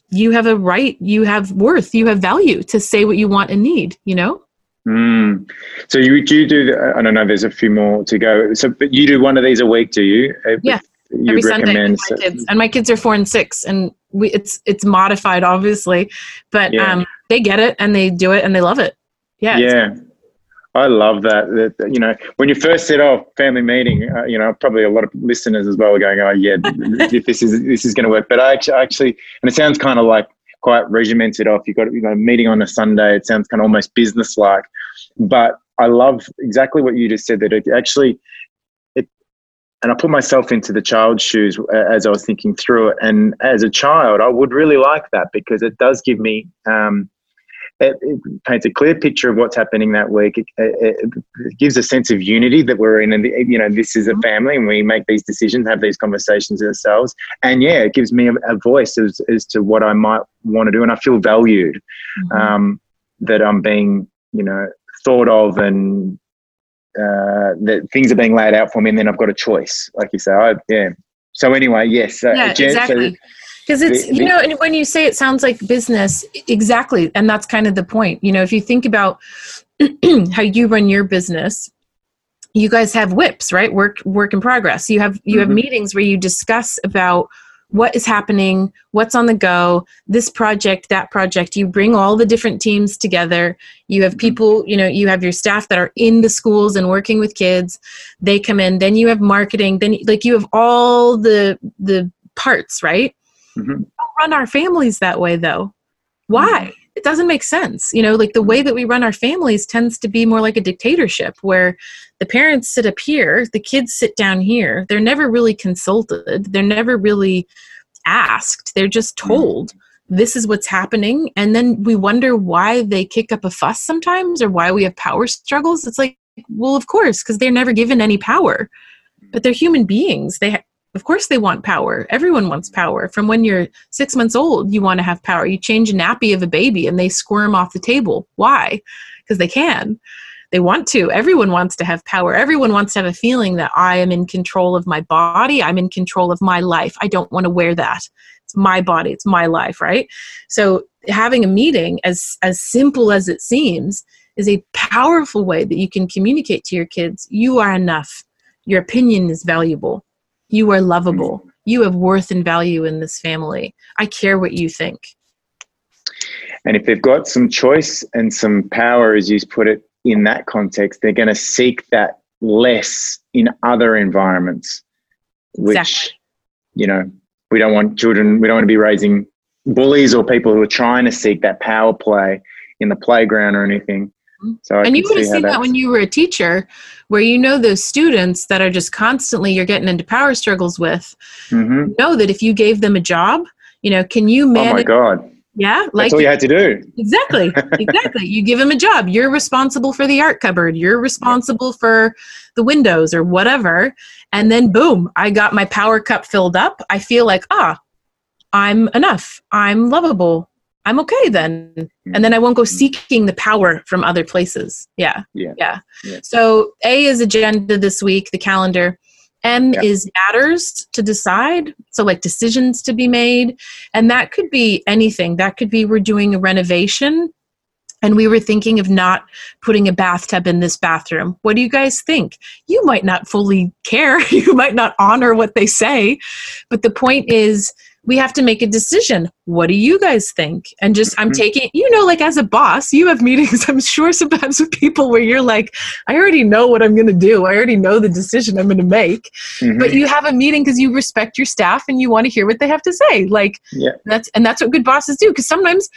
[SPEAKER 3] you have a right you have worth you have value to say what you want and need you know
[SPEAKER 2] Mm. So you do do? The, I don't know. There's a few more to go. So, but you do one of these a week, do you? Uh,
[SPEAKER 3] Yeah.
[SPEAKER 2] You
[SPEAKER 3] every sunday my kids and my kids are four and six and we it's it's modified obviously but
[SPEAKER 2] Yeah.
[SPEAKER 3] um they get it and they do it and they love it yeah
[SPEAKER 2] yeah. I love that, that. You know, when you first said, "Oh, family meeting," uh, you know, probably a lot of listeners as well are going, "Oh, yeah, if this is this is going to work." But I actually, actually, and it sounds kind of like quite regimented off. You've got you know, a meeting on a Sunday. It sounds kind of almost business like. But I love exactly what you just said. That it actually, it, and I put myself into the child's shoes uh, as I was thinking through it. And as a child, I would really like that because it does give me. Um, it, it paints a clear picture of what's happening that week. It, it, it gives a sense of unity that we're in, and you know, this is a family, and we make these decisions, have these conversations ourselves. And yeah, it gives me a, a voice as, as to what I might want to do, and I feel valued
[SPEAKER 3] Mhm.
[SPEAKER 2] um, that I'm being, you know, thought of, and uh, that things are being laid out for me, and then I've got a choice, like you say. I, yeah. So anyway, yes. Uh,
[SPEAKER 3] yeah
[SPEAKER 2] Jen- so-
[SPEAKER 3] exactly because it's you know and when you say it sounds like business exactly and that's kind of the point. You know if you think about <clears throat> how you run your business you guys have WIPs right? Work work in progress. You have you have
[SPEAKER 2] Mhm.
[SPEAKER 3] meetings where you discuss about what is happening what's on the go this project that project. You bring all the different teams together. You have
[SPEAKER 2] Mhm.
[SPEAKER 3] people you know you have your staff that are in the schools and working with kids. They come in. Then you have marketing. Then like you have all the the parts right
[SPEAKER 2] Mhm.
[SPEAKER 3] We don't run our families that way though. Why? It doesn't make sense. You know like the way that we run our families tends to be more like a dictatorship where the parents sit up here the kids sit down here. They're never really consulted. They're never really asked. They're just told this is what's happening. And then we wonder why they kick up a fuss sometimes or why we have power struggles. It's like well of course because they're never given any power. But they're human beings. They ha- of course they want power. Everyone wants power. From when you're six months old you want to have power. You change a nappy of a baby and they squirm off the table. Why? Because they can. They want to. Everyone wants to have power. Everyone wants to have a feeling that i am in control of my body. I'm in control of my life. I don't want to wear that. It's my body. It's my life right? So having a meeting as as simple as it seems is a powerful way that you can communicate to your kids you are enough. Your opinion is valuable you are lovable you have worth and value in this family i care what you think
[SPEAKER 2] And if they've got some choice and some power, as you put it, in that context, they're going to seek that less in other environments, which,
[SPEAKER 3] Exactly.
[SPEAKER 2] you know, we don't want children, we don't want to be raising bullies or people who are trying to seek that power play in the playground or anything. So
[SPEAKER 3] and you would have seen that when you were a teacher where you know those students that are just constantly you're getting into power struggles with.
[SPEAKER 2] Mhm.
[SPEAKER 3] know that if you gave them a job you know can you
[SPEAKER 2] Oh my
[SPEAKER 3] manage
[SPEAKER 2] God.
[SPEAKER 3] yeah like
[SPEAKER 2] That's all you had to do.
[SPEAKER 3] exactly exactly. You give them a job. You're responsible for the art cupboard. You're responsible for the windows or whatever. And then boom i got my power cup filled up. I feel like ah i'm enough. I'm lovable i'm okay then and then i won't go mm-hmm. seeking the power from other places yeah
[SPEAKER 2] Yeah.
[SPEAKER 3] yeah,
[SPEAKER 2] Yeah.
[SPEAKER 3] so a is agenda this week the calendar m
[SPEAKER 2] Yeah.
[SPEAKER 3] is matters to decide so like decisions to be made and that could be anything that could be we're doing a renovation and we were thinking of not putting a bathtub in this bathroom. What do you guys think? You might not fully care. <laughs> You might not honor what they say. But the point is, we have to make a decision. What do you guys think? And just, I'm
[SPEAKER 2] Mhm.
[SPEAKER 3] taking, you know, like as a boss, you have <laughs> meetings, I'm sure sometimes with people where you're like, I already know what I'm going to do. I already know the decision I'm going to make.
[SPEAKER 2] Mhm.
[SPEAKER 3] But you have a meeting because you respect your staff and you want to hear what they have to say. Like,
[SPEAKER 2] yeah.
[SPEAKER 3] that's and that's what good bosses do because sometimes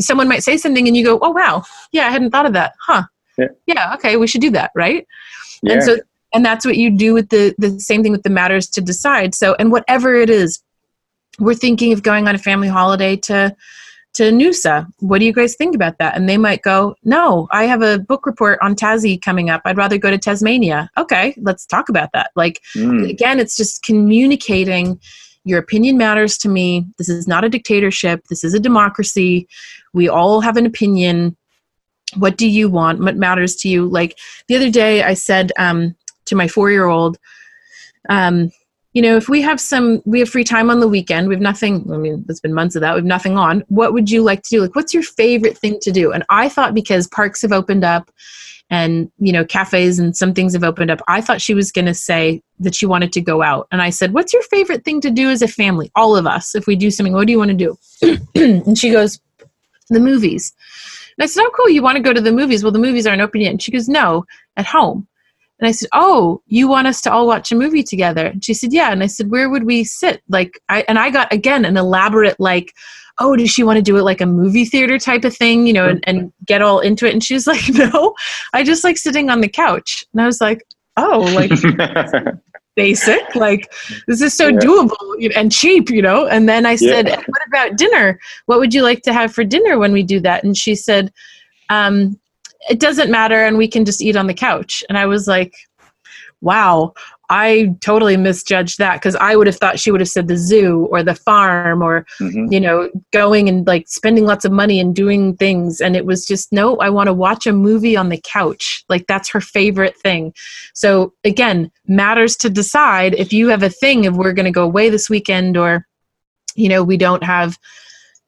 [SPEAKER 3] someone might say something and you go oh wow yeah i hadn't thought of that huh
[SPEAKER 2] Yeah, Yeah.
[SPEAKER 3] okay we should do that right
[SPEAKER 2] Yeah.
[SPEAKER 3] and so and that's what you do with the the same thing with the matters to decide so and whatever it is we're thinking of going on a family holiday to to Noosa. What do you guys think about that? And they might go, No, I have a book report on Tassie coming up. I'd rather go to Tasmania. Okay, let's talk about that. Like
[SPEAKER 2] Mm.
[SPEAKER 3] again, it's just communicating your opinion matters to me. This is not a dictatorship. This is a democracy. We all have an opinion. What do you want? What matters to you? Like the other day, I said um, to my four year old, um, you know, if we have some, we have free time on the weekend, we have nothing, I mean, it's been months of that, we have nothing on. What would you like to do? Like, what's your favorite thing to do? And I thought because parks have opened up and, you know, cafes and some things have opened up, I thought she was going to say that she wanted to go out. And I said, what's your favorite thing to do as a family? All of us, if we do something, what do you want to do? <clears throat> and she goes, the movies. And I said, oh, cool, you want to go to the movies? Well, the movies aren't open yet. And she goes, no, at home. And I said, "Oh, you want us to all watch a movie together?" And she said, "Yeah." And I said, "Where would we sit?" Like, I and I got again an elaborate like, "Oh, does she want to do it like a movie theater type of thing, you know, and, and get all into it?" And she was <laughs> like, "No, I just like sitting on the couch." And I was like, "Oh, like <laughs> basic, like this is so
[SPEAKER 2] Yeah.
[SPEAKER 3] doable and cheap, you know." And then I said,
[SPEAKER 2] Yeah.
[SPEAKER 3] "What about dinner? What would you like to have for dinner when we do that?" And she said, um, it doesn't matter and we can just eat on the couch. And i was like wow i totally misjudged that because i would have thought she would have said the zoo or the farm or
[SPEAKER 2] Mhm.
[SPEAKER 3] you know going and like spending lots of money and doing things. And it was just no i want to watch a movie on the couch. Like that's her favorite thing. So again matters to decide if you have a thing if we're going to go away this weekend or you know, we don't have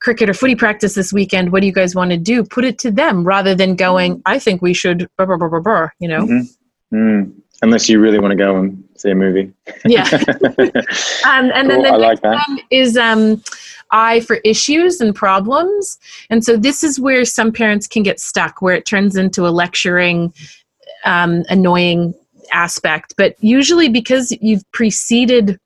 [SPEAKER 3] cricket or footy practice this weekend. What do you guys want to do? Put it to them rather than going, I think we should, blah, blah, blah, blah, blah, you know?
[SPEAKER 2] Mm-hmm. Mm. Unless you really want to go and see a movie.
[SPEAKER 3] Yeah. <laughs> um, and then
[SPEAKER 2] Cool,
[SPEAKER 3] the
[SPEAKER 2] I
[SPEAKER 3] next
[SPEAKER 2] that.
[SPEAKER 3] one is um, I for issues and problems. And so this is where some parents can get stuck, where it turns into a lecturing, um, annoying aspect. But usually because you've preceded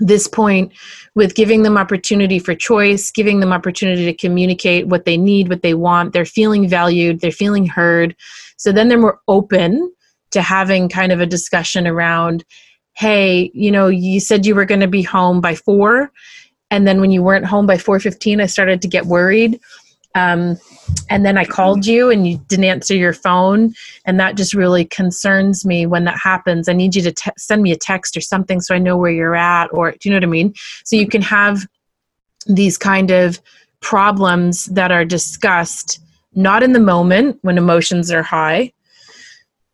[SPEAKER 3] this point with giving them opportunity for choice, giving them opportunity to communicate what they need, what they want, they're feeling valued, they're feeling heard. So then they're more open to having kind of a discussion around hey you know you said you were going to be home by four and then when you weren't home by 4.15 i started to get worried um, and then i called you and you didn't answer your phone. And that just really concerns me when that happens. I need you to te- send me a text or something so i know where you're at or do you know what i mean? So you can have these kind of problems that are discussed not in the moment when emotions are high.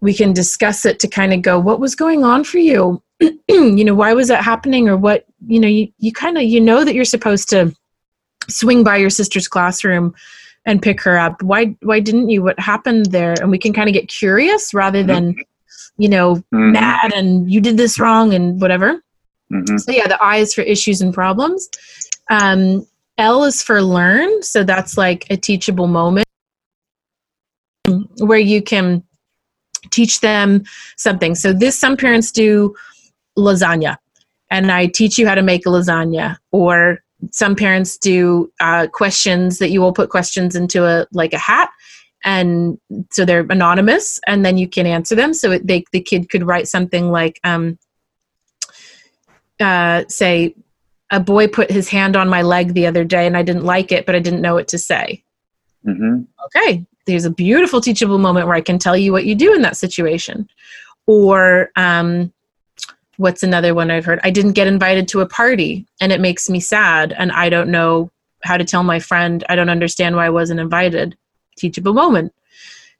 [SPEAKER 3] We can discuss it to kind of go what was going on for you? <clears throat> You know why was that happening? Or what you know you, you kind of you know that you're supposed to swing by your sister's classroom and pick her up. Why why didn't you? What happened there? And we can kind of get curious rather than you know
[SPEAKER 2] Mhm.
[SPEAKER 3] mad and you did this wrong and whatever.
[SPEAKER 2] Mhm.
[SPEAKER 3] so yeah the i is for issues and problems. Um l is for learn. So that's like a teachable moment where you can teach them something. So this some parents do lasagna. And i teach you how to make a lasagna or some parents do uh, questions that you will put questions into a like a hat and so they're anonymous and then you can answer them. So it, they, the kid could write something like um, uh, say a boy put his hand on my leg the other day and i didn't like it but i didn't know what to say.
[SPEAKER 2] Mhm.
[SPEAKER 3] okay there's a beautiful teachable moment where i can tell you what you do in that situation. Or um, what's another one i've heard? I didn't get invited to a party and it makes me sad and i don't know how to tell my friend i don't understand why i wasn't invited. Teachable moment.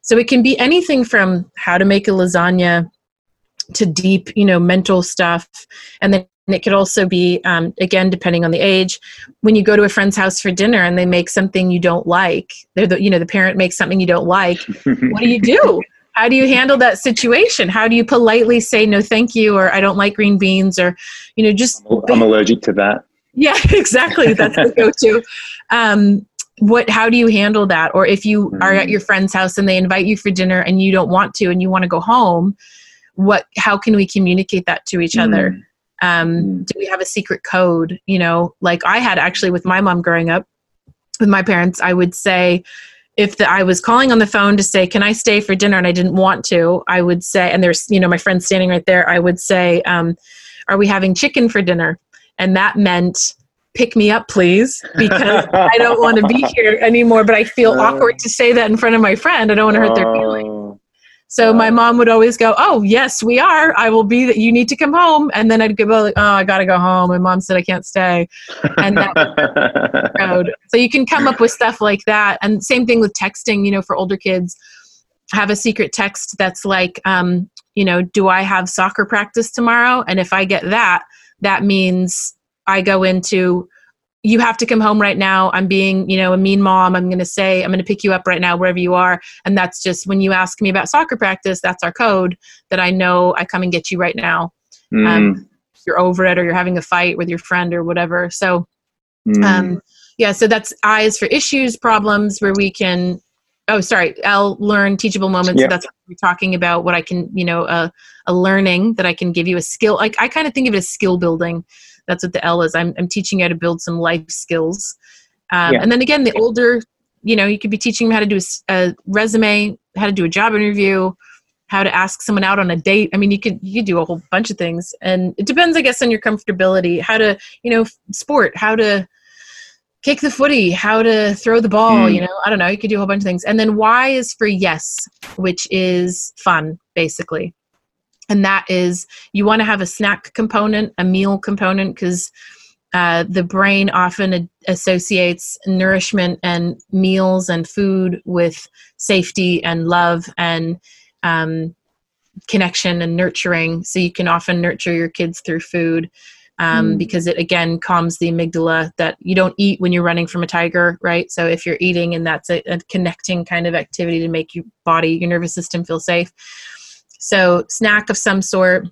[SPEAKER 3] So it can be anything from how to make a lasagna to deep you know mental stuff and then it could also be um, again depending on the age when you go to a friend's house for dinner and they make something you don't like they're the you know the parent makes something you don't like what do you do <laughs> how do you handle that situation? How do you politely say no thank you or i don't like green beans or you know just
[SPEAKER 2] I'm allergic to that.
[SPEAKER 3] yeah <laughs> exactly. That's the <laughs> go-to. Um, what how do you handle that? Or if you are at your friend's house and they invite you for dinner and you don't want to and you want to go home what how can we communicate that to each other? Um,
[SPEAKER 2] Mm.
[SPEAKER 3] do we have a secret code? You know like i had actually with my mom growing up with my parents i would say if the, i was calling on the phone to say can i stay for dinner and i didn't want to i would say and there's you know my friend standing right there i would say um, are we having chicken for dinner and that meant pick me up please because <laughs> i don't want to be here anymore but i feel
[SPEAKER 2] Uh.
[SPEAKER 3] awkward to say that in front of my friend i don't want to hurt their feelings. So my mom would always go, "Oh yes, we are. I will be. That you need to come home." And then I'd go "Oh, I gotta go home." My mom said I can't stay. And that <laughs> Code. So you can come up with stuff like that. And same thing with texting. You know, for older kids, have a secret text that's like, um, you know, do I have soccer practice tomorrow? And if I get that, that means I go into you have to come home right now. I'm being, you know, a mean mom. I'm going to say, I'm going to pick you up right now, wherever you are. And that's just when you ask me about soccer practice, that's our code that I know I come and get you right now.
[SPEAKER 2] Mm,
[SPEAKER 3] Um, you're over it or you're having a fight with your friend or whatever. So,
[SPEAKER 2] mm.
[SPEAKER 3] um, yeah, so that's I is for issues, problems where we can, oh, sorry, I'll learn teachable moments. So that's what we're talking about, what I can, you know, uh, a learning that I can give you a skill. Like I kind of think of it as skill building. That's what the L is. I'm, I'm teaching you how to build some life skills. Um,
[SPEAKER 2] Yeah.
[SPEAKER 3] And then again, the older, you know, you could be teaching them how to do a resume, how to do a job interview, how to ask someone out on a date. I mean, you could you could do a whole bunch of things, and it depends, I guess, on your comfortability. How to, you know, sport, how to kick the footy, how to throw the ball.
[SPEAKER 2] Mm.
[SPEAKER 3] You know, I don't know. You could do a whole bunch of things. And then Y is for yes, which is fun, basically and that is you want to have a snack component, a meal component, because uh, the brain often ad- associates nourishment and meals and food with safety and love and um, connection and nurturing. So you can often nurture your kids through food. um,
[SPEAKER 2] Mm.
[SPEAKER 3] because it again calms the amygdala that you don't eat when you're running from a tiger, right? So if you're eating and that's a, a connecting kind of activity to make your body, your nervous system feel safe. So snack of some sort,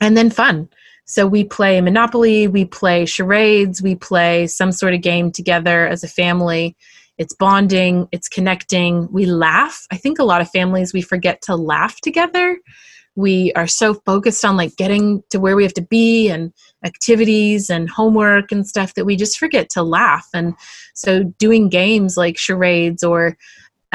[SPEAKER 3] and then fun. So we play Monopoly, we play charades, we play some sort of game together as a family. It's bonding, it's connecting. We laugh. I think a lot of families we forget to laugh together. We are so focused on like getting to where we have to be and activities and homework and stuff that we just forget to laugh. And so doing games like charades or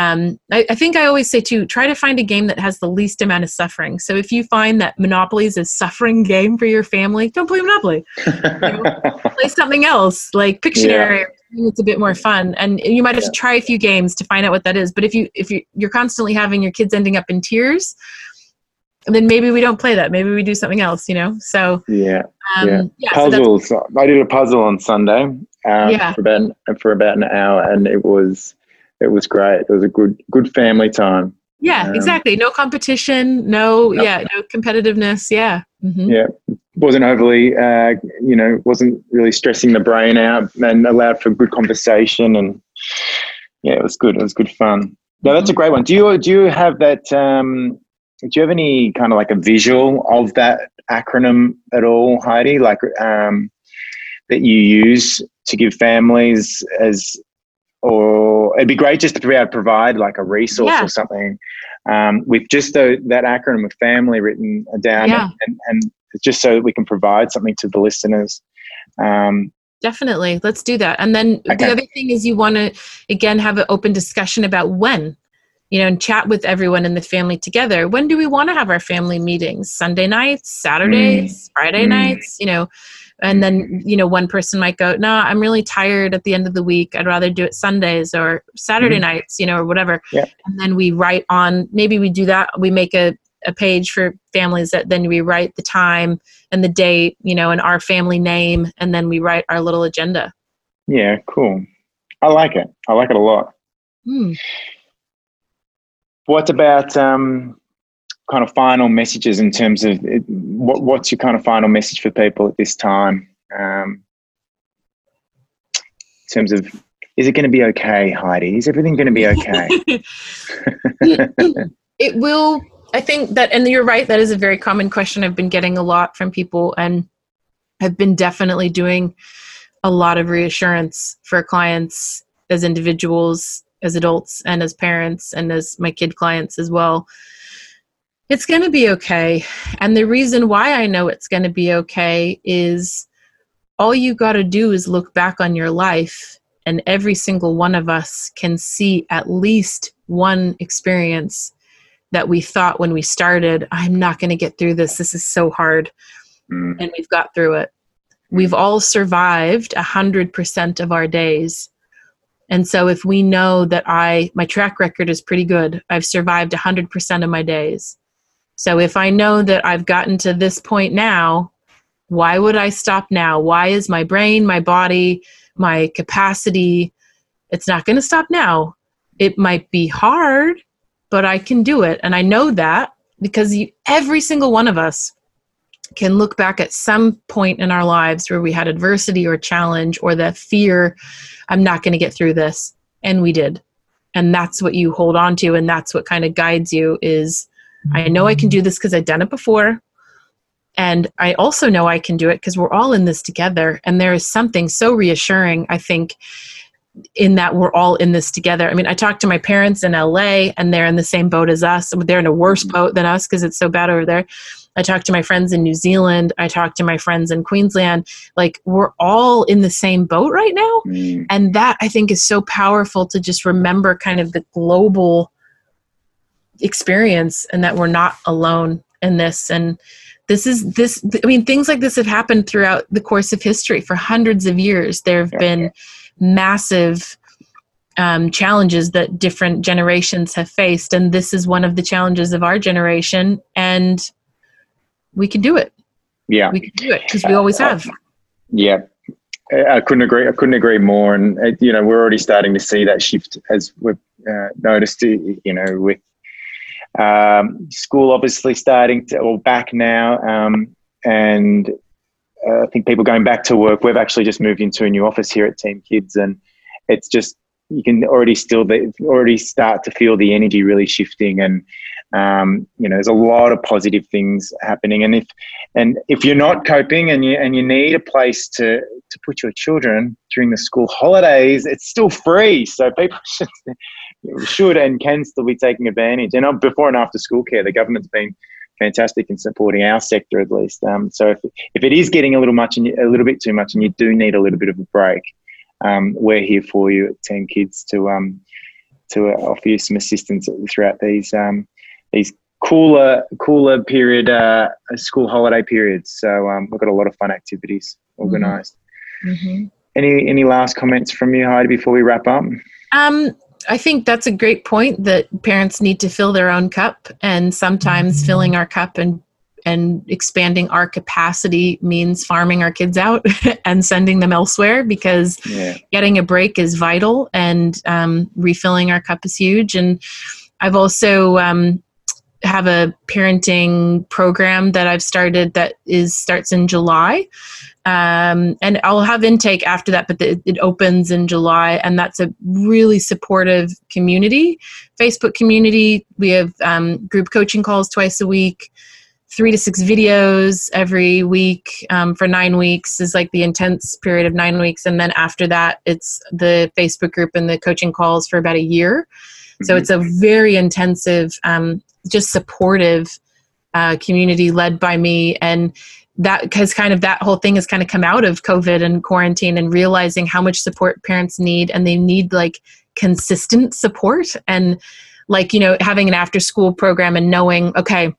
[SPEAKER 3] um, I, I think I always say too, try to find a game that has the least amount of suffering. So if you find that Monopoly is a suffering game for your family, don't play Monopoly. <laughs> Play something else like Pictionary. or something It's a bit more fun, and you might have to try a few games to find out what that is. But if you if you you're constantly having your kids ending up in tears, then maybe we don't play that. Maybe we do something else. You know. So
[SPEAKER 2] yeah.
[SPEAKER 3] um,
[SPEAKER 2] Yeah.
[SPEAKER 3] yeah, so
[SPEAKER 2] puzzles. I did a puzzle on Sunday um,
[SPEAKER 3] Yeah.
[SPEAKER 2] for about for about an hour, and it was it was great. It was a good good family time.
[SPEAKER 3] yeah,
[SPEAKER 2] um,
[SPEAKER 3] exactly. No competition. No,
[SPEAKER 2] No.
[SPEAKER 3] yeah, no competitiveness. Yeah. hmm
[SPEAKER 2] Yeah, wasn't overly uh, you know wasn't really stressing the brain out, and allowed for good conversation, and yeah, it was good. It was good fun. No, that's a great one. Do you do you have that? Um, do you have any kind of like a visual of that acronym at all, Heidi? Like um, that you use to give families as, or it'd be great just to be able to provide like a resource
[SPEAKER 3] Yeah.
[SPEAKER 2] or something um, with just the, that acronym of family written down,
[SPEAKER 3] Yeah.
[SPEAKER 2] and, and just so that we can provide something to the listeners. Um,
[SPEAKER 3] Definitely. Let's do that. And then
[SPEAKER 2] Okay.
[SPEAKER 3] the other thing is you want to, again, have an open discussion about when, you know, and chat with everyone in the family together. When do we want to have our family meetings? Sunday nights, Saturdays, Friday
[SPEAKER 2] Mm.
[SPEAKER 3] nights, you know? And then, you know, one person might go, no, I'm really tired at the end of the week. I'd rather do it Sundays or Saturday
[SPEAKER 2] Mhm.
[SPEAKER 3] nights, you know, or whatever.
[SPEAKER 2] Yeah.
[SPEAKER 3] And then we write on, maybe we do that. We make a, a page for families that then we write the time and the date, you know, and our family name, and then we write our little agenda.
[SPEAKER 2] yeah, cool. I like it. I like it a lot.
[SPEAKER 3] Hmm.
[SPEAKER 2] What about um, kind of final messages in terms of it, what, what's your kind of final message for people at this time? Um, in terms of, is it going to be okay, Heidi? Is everything going to be okay? <laughs>
[SPEAKER 3] it will i think that and you're right that is a very common question i've been getting a lot from people and I've been definitely doing a lot of reassurance for clients as individuals as adults and as parents and as my kid clients as well it's going to be okay and the reason why i know it's going to be okay is all you got to do is look back on your life and every single one of us can see at least one experience that we thought when we started, I'm not going to get through this. This is so hard.
[SPEAKER 2] Mm,
[SPEAKER 3] And we've got through it. We've all survived 100% of our days. And so if we know that I, my track record is pretty good, I've survived 100% of my days. So if I know that I've gotten to this point now, why would I stop now? Why is my brain, my body, my capacity, it's not going to stop now. It might be hard, but I can do it. And I know that because you, every single one of us can look back at some point in our lives where we had adversity or challenge or the fear, I'm not going to get through this. And we did. And that's what you hold on to. And that's what kind of guides you is I know I can do this because I've done it before. And I also know I can do it because we're all in this together. And there is something so reassuring, I think, in that we're all in this together. I mean, I talked to my parents in LA and they're in the same boat as us. They're in a worse boat than us because it's so bad over there. I talked to my friends in New Zealand. I talked to my friends in Queensland. Like, we're all in the same boat right now.
[SPEAKER 2] mm,
[SPEAKER 3] And that I think is so powerful to just remember kind of the global experience and that we're not alone in this. And this is this, I mean, things like this have happened throughout the course of history for hundreds of years. There have been massive um, challenges that different generations have faced. And this is one of the challenges of our generation. And we can do it.
[SPEAKER 2] yeah.
[SPEAKER 3] We can do it because we always have.
[SPEAKER 2] Yeah, I couldn't agree. I couldn't agree more. And uh, you know, we're already starting to see that shift as we've uh, noticed. You know, with um, school obviously starting to or back now, um, and uh, I think people going back to work. We've actually just moved into a new office here at Team Kids, and it's just you can already still already start to feel the energy really shifting and um, you know there's a lot of positive things happening and if and if you're not coping and you and you need a place to to put your children during the school holidays it's still free so people <laughs> should, should and can still be taking advantage and before and after school care the government's been fantastic in supporting our sector at least um, so if, if it is getting a little much and a little bit too much and you do need a little bit of a break um, we're here for you at Team Kids to um, to offer you some assistance throughout these um, these cooler cooler period uh, school holiday periods. So um, we've got a lot of fun activities organized mm-hmm. Any any last comments from you, Heidi, before we wrap up?
[SPEAKER 3] Um, I think that's a great point that parents need to fill their own cup, and sometimes mm-hmm. filling our cup and and expanding our capacity means farming our kids out <laughs> and sending them elsewhere because yeah. getting a break is vital and um, refilling our cup is huge. And I've also um, have a parenting program that I've started that is starts in July. Um, and I'll have intake after that, but the, it opens in July, and that's a really supportive community, Facebook community. We have um, group coaching calls twice a week three to six videos every week um, for nine weeks is like the intense period of nine weeks and then after that it's the facebook group and the coaching calls for about a year mm-hmm. so it's a very intensive um, just supportive uh, community led by me and that because kind of that whole thing has kind of come out of covid and quarantine and realizing how much support parents need and they need like consistent support and like you know having an after school program and knowing okay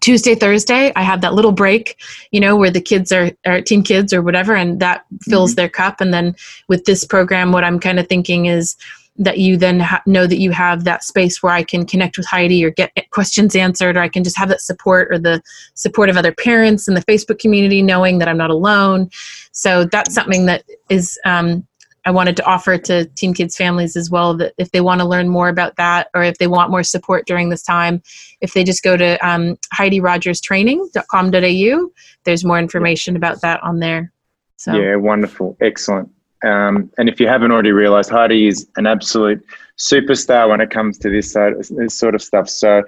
[SPEAKER 3] Tuesday, Thursday, I have that little break, you know, where the kids are, are team kids or whatever, and that fills mm-hmm. their cup. And then with this program, what I'm kind of thinking is that you then ha- know that you have that space where I can connect with Heidi or get questions answered, or I can just have that support or the support of other parents in the Facebook community, knowing that I'm not alone. So that's something that is um, I wanted to offer to Team Kids families as well that if they want to learn more about that or if they want more support during this time, if they just go to um, HeidiRogersTraining.com.au, there's more information about that on there.
[SPEAKER 2] So yeah, wonderful, excellent. Um, and if you haven't already realized, Heidi is an absolute superstar when it comes to this, uh, this sort of stuff. So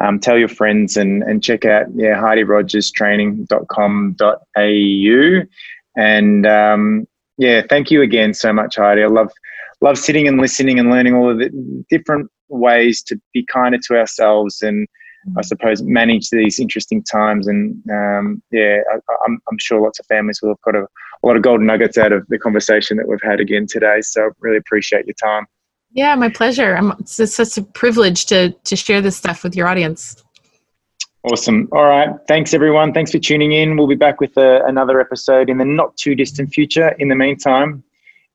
[SPEAKER 2] um, tell your friends and, and check out yeah, HeidiRogersTraining.com.au. And um, yeah, thank you again so much, Heidi. I love love sitting and listening and learning all of the different ways to be kinder to ourselves and I suppose manage these interesting times. And um, yeah, I, am sure lots of families will have got a, a lot of golden nuggets out of the conversation that we've had again today. So really appreciate your time.
[SPEAKER 3] Yeah, my pleasure. I'm, it's such a privilege to to share this stuff with your audience.
[SPEAKER 2] Awesome. All right. Thanks, everyone. Thanks for tuning in. We'll be back with a, uh, another episode in the not too distant future. In the meantime,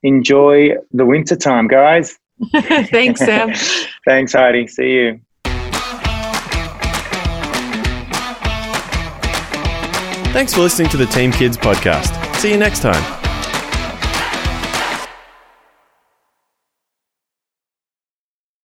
[SPEAKER 2] enjoy the winter time, guys. <laughs>
[SPEAKER 3] Thanks, Sam. <laughs>
[SPEAKER 2] Thanks, Heidi. See you.
[SPEAKER 1] Thanks for listening to the Team Kids podcast. See you next time.